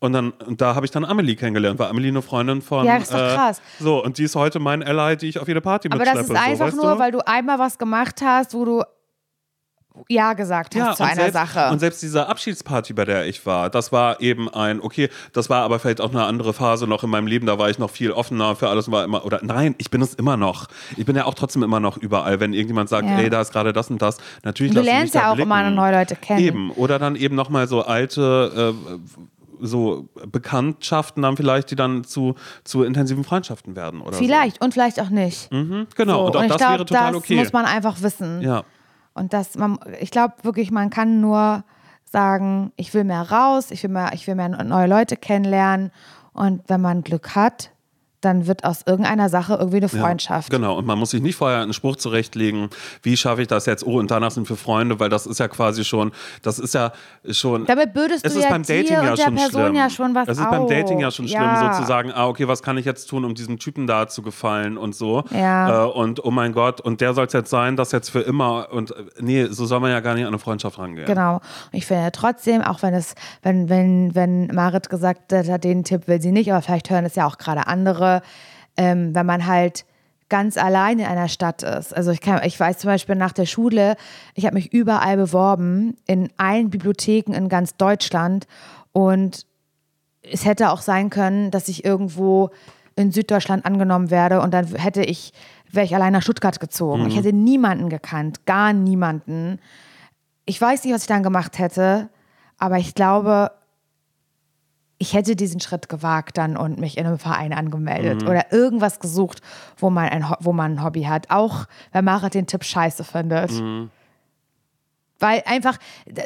Und dann, und da habe ich dann Amelie kennengelernt, weil Amelie eine Freundin von. Ja, ist doch krass. Äh, so, und die ist heute mein Ally, die ich auf jede Party Aber mitschleppe. das ist einfach so, nur, du? weil du einmal was gemacht hast, wo du Ja gesagt hast zu und einer selbst, Sache. Und selbst diese Abschiedsparty, bei der ich war, das war eben ein, okay, das war aber vielleicht auch eine andere Phase noch in meinem Leben, da war ich noch viel offener für alles und war immer, oder nein, ich bin es immer noch. Ich bin ja auch trotzdem immer noch überall, wenn irgendjemand sagt, Ja. ey, da ist gerade das und das, natürlich du lernst ja auch blicken. immer neue Leute kennen. Eben, oder dann eben nochmal so alte, äh, so Bekanntschaften dann vielleicht, die dann zu, zu intensiven Freundschaften werden oder Vielleicht und vielleicht auch nicht. so. Mhm, genau, So, und auch ich das glaub, wäre total das okay. muss man einfach wissen. ja. Und das, man, ich glaube wirklich, man kann nur sagen, ich will mehr raus, ich will mehr, ich will mehr neue Leute kennenlernen. Und wenn man Glück hat, dann wird aus irgendeiner Sache irgendwie eine Freundschaft. Ja, genau, und man muss sich nicht vorher einen Spruch zurechtlegen, wie schaffe ich das jetzt? Oh, und danach sind wir Freunde, weil das ist ja quasi schon, das ist ja schon. Damit bürdest es du ist ja beim Dating ja schon Person schlimm. ja schon was Es ist beim Dating ja schon schlimm, Ja. sozusagen, ah, okay, was kann ich jetzt tun, um diesem Typen da zu gefallen und so. Ja. Äh, und oh mein Gott, und der soll es jetzt sein, das jetzt für immer. Und äh, nee, so soll man ja gar nicht an eine Freundschaft rangehen. Genau. Und ich finde trotzdem, auch wenn es, wenn, wenn, wenn Marit gesagt hat, den Tipp will sie nicht, aber vielleicht hören es ja auch gerade andere, ähm, wenn man halt ganz allein in einer Stadt ist. Also ich kann, ich weiß zum Beispiel nach der Schule, ich habe mich überall beworben, in allen Bibliotheken in ganz Deutschland und es hätte auch sein können, dass ich irgendwo in Süddeutschland angenommen werde und dann hätte ich, wäre ich allein nach Stuttgart gezogen. Ich hätte niemanden gekannt, gar niemanden. Ich weiß nicht, was ich dann gemacht hätte, aber ich glaube, ich hätte diesen Schritt gewagt dann und mich in einem Verein angemeldet oder irgendwas gesucht, wo man, ein, wo man ein Hobby hat. Auch wenn Marit den Tipp scheiße findet. Weil einfach,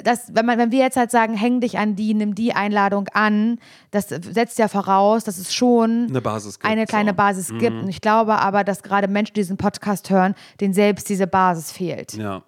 das, wenn, man, wenn wir jetzt halt sagen, häng dich an die, nimm die Einladung an, das setzt ja voraus, dass es schon Eine Basis gibt, eine kleine so. Mhm. Basis gibt. Und ich glaube aber, dass gerade Menschen, die diesen Podcast hören, denen selbst diese Basis fehlt. Ja.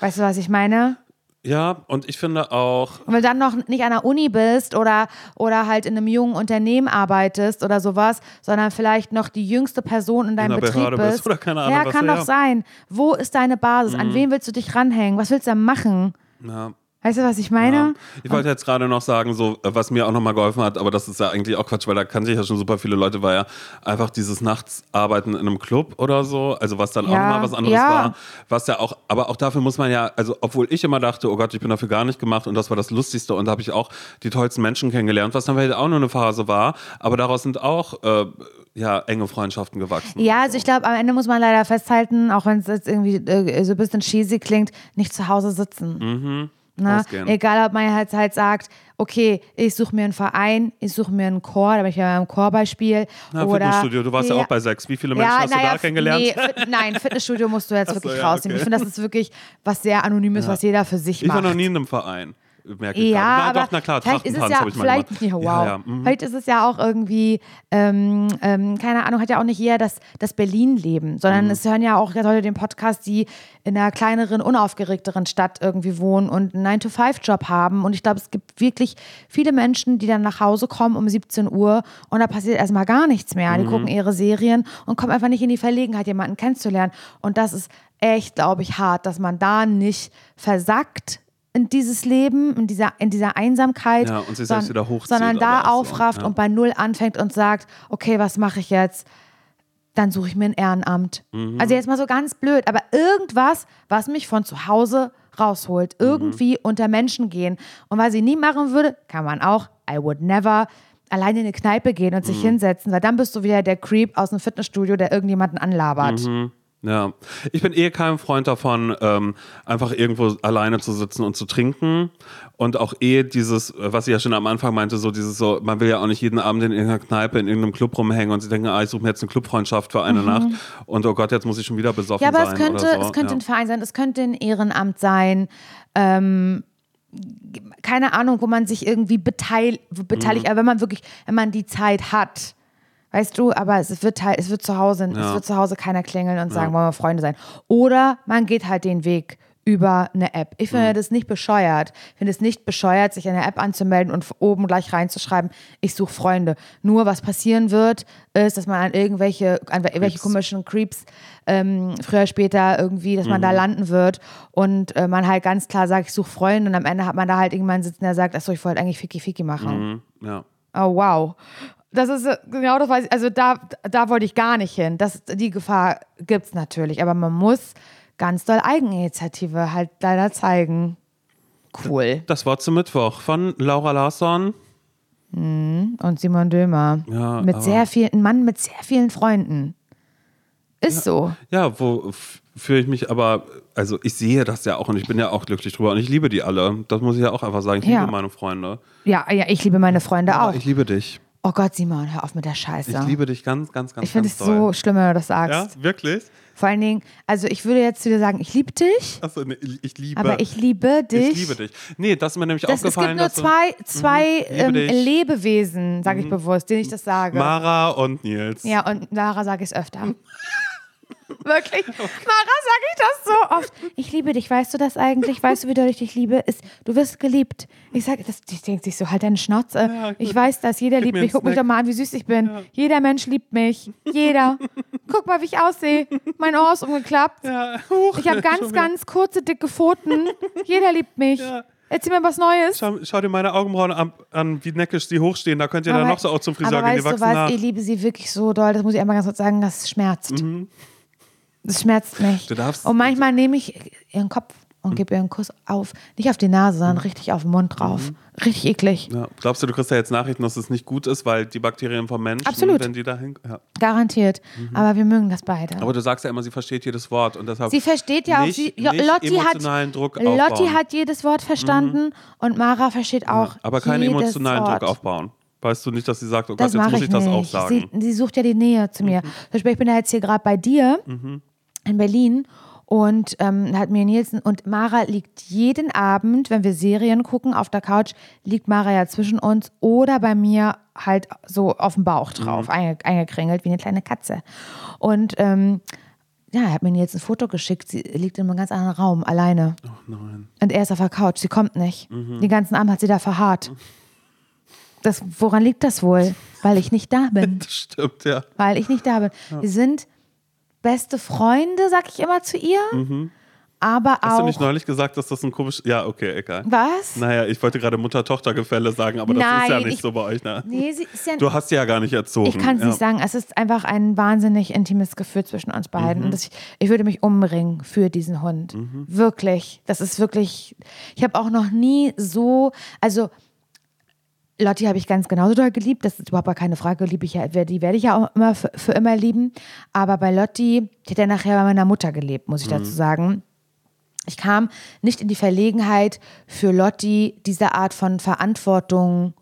Weißt du, was ich meine? Ja, und ich finde auch, Und wenn du dann noch nicht an der Uni bist oder, oder halt in einem jungen Unternehmen arbeitest oder sowas, sondern vielleicht noch die jüngste Person in deinem einer Betrieb Behörde bist oder keine Ahnung, Ja, kann doch ja. sein. Wo ist deine Basis? An wen willst du dich ranhängen? Was willst du denn machen? ja, Weißt du, was ich meine? Ja. Ich wollte jetzt gerade noch sagen, so äh, was mir auch nochmal geholfen hat, aber das ist ja eigentlich auch Quatsch, weil da kannte ich ja schon super viele Leute, war ja einfach dieses Nachtsarbeiten in einem Club oder so, also was dann auch Ja, nochmal was anderes ja. war, was ja auch, aber auch dafür muss man ja, also obwohl ich immer dachte, oh Gott, ich bin dafür gar nicht gemacht und das war das Lustigste und da habe ich auch die tollsten Menschen kennengelernt, was dann vielleicht auch nur eine Phase war, aber daraus sind auch äh, ja enge Freundschaften gewachsen. Ja, also ich glaube, am Ende muss man leider festhalten, auch wenn es jetzt irgendwie äh, so ein bisschen cheesy klingt, nicht zu Hause sitzen. Ne? Ausgehen. Egal, ob man halt, halt sagt, okay, ich suche mir einen Verein, ich suche mir einen Chor, da bin ich ja beim Chorbeispiel. Na, oder, Fitnessstudio, du warst ja, auch bei sechs. Wie viele Menschen hast du da kennengelernt? Nee, Fit, nein, Fitnessstudio musst du jetzt Ach so, wirklich ja, rausnehmen. okay. Ich finde, das ist wirklich was sehr Anonymes, was jeder für sich Ich macht. war noch nie in einem Verein. Merke ich Ja, gerade. Na, aber doch, na klar, vielleicht ist es ja, vielleicht, ja, wow. Ja, mhm. Vielleicht ist es ja auch irgendwie, ähm, ähm, keine Ahnung, hat ja auch nicht jeder das, das Berlin-Leben, sondern Mhm. es hören ja auch Leute den Podcast, die in einer kleineren, unaufgeregteren Stadt irgendwie wohnen und einen 9-to-5-Job haben. Und ich glaube, es gibt wirklich viele Menschen, die dann nach Hause kommen um 17 Uhr und da passiert erstmal gar nichts mehr. Die Mhm. gucken ihre Serien und kommen einfach nicht in die Verlegenheit, jemanden kennenzulernen. Und das ist echt, glaube ich, hart, dass man da nicht versackt in dieses Leben, in dieser, in dieser Einsamkeit, Ja, und sich selbst wieder hochzieht, sondern da auch so, aufrafft ja. und bei Null anfängt und sagt, okay, was mache ich jetzt? Dann suche ich mir ein Ehrenamt. Mhm. Also jetzt mal so ganz blöd, aber irgendwas, was mich von zu Hause rausholt. Mhm. Irgendwie unter Menschen gehen. Und was ich nie machen würde, kann man auch, I would never alleine in eine Kneipe gehen und Mhm. sich hinsetzen, weil dann bist du wieder der Creep aus dem Fitnessstudio, der irgendjemanden anlabert. Mhm. Ja, ich bin eh kein Freund davon, ähm, einfach irgendwo alleine zu sitzen und zu trinken. Und auch eh dieses, was ich ja schon am Anfang meinte, so dieses so, man will ja auch nicht jeden Abend in irgendeiner Kneipe, in irgendeinem Club rumhängen und sie denken, ah, ich suche mir jetzt eine Clubfreundschaft für eine Nacht. Und oh Gott, jetzt muss ich schon wieder besoffen Mhm. Ja, aber sein. es könnte, so. es könnte ja. ein Verein sein, es könnte ein Ehrenamt sein. Ähm, keine Ahnung, wo man sich irgendwie beteil beteiligt, Mhm. aber wenn man wirklich, wenn man die Zeit hat, weißt du, aber es wird halt, es wird zu Hause, es Ja. wird zu Hause keiner klingeln und sagen, wollen wir Freunde sein. Oder man geht halt den Weg über eine App. Ich Mhm. finde das nicht bescheuert. Ich finde es nicht bescheuert, sich in eine App anzumelden und oben gleich reinzuschreiben, ich suche Freunde. Nur was passieren wird, ist, dass man an irgendwelche, an irgendwelche komischen Creeps ähm, früher später irgendwie, dass man Mhm. da landen wird und äh, man halt ganz klar sagt, ich suche Freunde und am Ende hat man da halt irgendwann sitzen, der sagt, achso, ich wollte eigentlich Ficky Ficky machen. Mhm, ja. Oh, wow. Das ist äh, genau das, weiß ich, also da, da wollte ich gar nicht hin. Das, die Gefahr gibt es natürlich, aber man muss ganz doll Eigeninitiative halt leider zeigen. Cool. Das Wort zum Mittwoch von Laura Larsson. Und Simon Dömer. Ja, mit sehr vielen, ein Mann mit sehr vielen Freunden. Ist so. Ja, wofür ich mich aber, also ich sehe das ja auch und ich bin ja auch glücklich drüber und ich liebe die alle. Das muss ich ja auch einfach sagen. Ich Ja. liebe meine Freunde. Ja, ja, ich liebe meine Freunde Ja, auch. Ich liebe dich. Oh Gott, Simon, hör auf mit der Scheiße. Ich liebe dich ganz, ganz, ganz, Ich finde ganz es so schlimm, wenn du das sagst. Ja, wirklich? Vor allen Dingen, also ich würde jetzt zu dir sagen, ich liebe dich, Achso, nee, ich- ich liebe aber ich liebe dich. Ich liebe dich. Nee, das ist mir nämlich Das, es aufgefallen. gibt nur zwei, zwei liebe ähm. Mhm. Lebewesen, sage ich bewusst, denen ich das sage. Mara und Nils. ja, und Lara sage ich es öfter. Wirklich? Mara sage ich das so oft. Ich liebe dich, weißt du das eigentlich? Weißt du, wie doll ich dich liebe? Ist, du wirst geliebt. Ich sage, das, die denkt sich so, halt deine Schnauze. ich weiß das, jeder liebt mir mich. Guck mich Snack. doch mal an, wie süß ich bin. Jeder Mensch liebt mich. Jeder. Guck mal, wie ich aussehe. Mein Ohr ist umgeklappt. Ja, huch. Ich habe ganz, ganz kurze, dicke Pfoten. Jeder liebt mich. Erzähl mir was Neues. Schau, schau dir meine Augenbrauen an, an, wie neckisch sie hochstehen. Da könnt ihr dann noch so auch zum Friseur aber gehen. Die weißt du wachsen was, nach. ich liebe sie wirklich so doll. Das muss ich einmal ganz kurz sagen, das schmerzt. Das schmerzt mich. Mhm. Du darfst- und manchmal nehme ich ihren Kopf und gebe ihr einen Kuss auf. Nicht auf die Nase, Mhm. sondern richtig auf den Mund drauf. Richtig eklig. Ja. Glaubst du, du kriegst ja jetzt Nachrichten, dass es nicht gut ist, weil die Bakterien vom Menschen, Absolut. wenn die dahin. Ja. Garantiert. Aber wir mögen das beide. Mhm. Aber du sagst ja immer, sie versteht jedes Wort und deshalb. Sie versteht ja auch, nicht, sie, nicht Lotti, emotionalen hat, Druck Lotti aufbauen. Mhm. hat jedes Wort verstanden und Mara versteht auch aber keinen emotionalen Wort. Druck aufbauen. Weißt du nicht, dass sie sagt, oh Gott, jetzt muss ich ich das auch sagen. Sie, sie sucht ja die Nähe zu mir. Zum Beispiel, ich bin ja jetzt hier gerade bei dir in Berlin und ähm, hat mir Nielsen und Mara liegt jeden Abend, wenn wir Serien gucken auf der Couch, liegt Mara ja zwischen uns oder bei mir halt so auf dem Bauch drauf, einge, eingekringelt wie eine kleine Katze. Und ähm, ja, er hat mir jetzt ein Foto geschickt. Sie liegt in einem ganz anderen Raum, alleine. oh nein. Und er ist auf der Couch. Sie kommt nicht. Den ganzen Abend hat sie da verharrt. Das, woran liegt das wohl? Weil ich nicht da bin. Das stimmt, ja. Weil ich nicht da bin. Wir sind beste Freunde, sag ich immer zu ihr. Aber Mhm. Hast du nicht auch. neulich gesagt, dass das ein komisch. Ja, okay, egal. Was? Naja, ich wollte gerade Mutter-Tochter-Gefälle sagen, aber das ist ja nicht ich- so bei euch, ne? Nee, sie ist ja Du hast sie ja gar nicht erzogen. Ich kann es ja. nicht sagen. Es ist einfach ein wahnsinnig intimes Gefühl zwischen uns beiden. Mhm. Und ich, ich würde mich umbringen für diesen Hund. Wirklich. Das ist wirklich. Ich habe auch noch nie so. Also. Lotti habe ich ganz genauso doll geliebt, das ist überhaupt keine Frage, liebe ich ja, die werde ich ja auch immer für, für immer lieben. Aber bei Lotti, die hat ja nachher bei meiner Mutter gelebt, muss ich dazu sagen. Ich kam nicht in die Verlegenheit, für Lotti diese Art von Verantwortung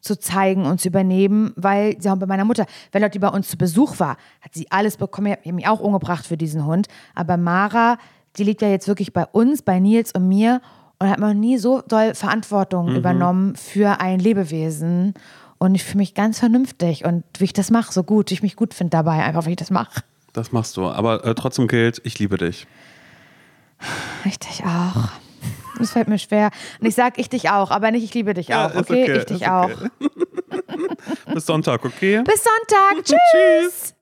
zu zeigen und zu übernehmen, weil sie auch bei meiner Mutter, wenn Lotti bei uns zu Besuch war, hat sie alles bekommen. Ich habe mich auch umgebracht für diesen Hund. Aber Mara, die liegt ja jetzt wirklich bei uns, bei Nils und mir und hat noch nie so doll Verantwortung übernommen für ein Lebewesen. Und ich fühle mich ganz vernünftig und wie ich das mache, so gut, wie ich mich gut finde dabei, einfach wie ich das mache. Das machst du. Aber äh, trotzdem gilt, ich liebe dich. Ich dich auch. Das fällt mir schwer. Und ich sag ich dich auch, aber nicht ich liebe dich auch, ist okay? Ich dich ist auch. okay. Bis Sonntag, okay? Bis Sonntag. Tschüss. Tschüss.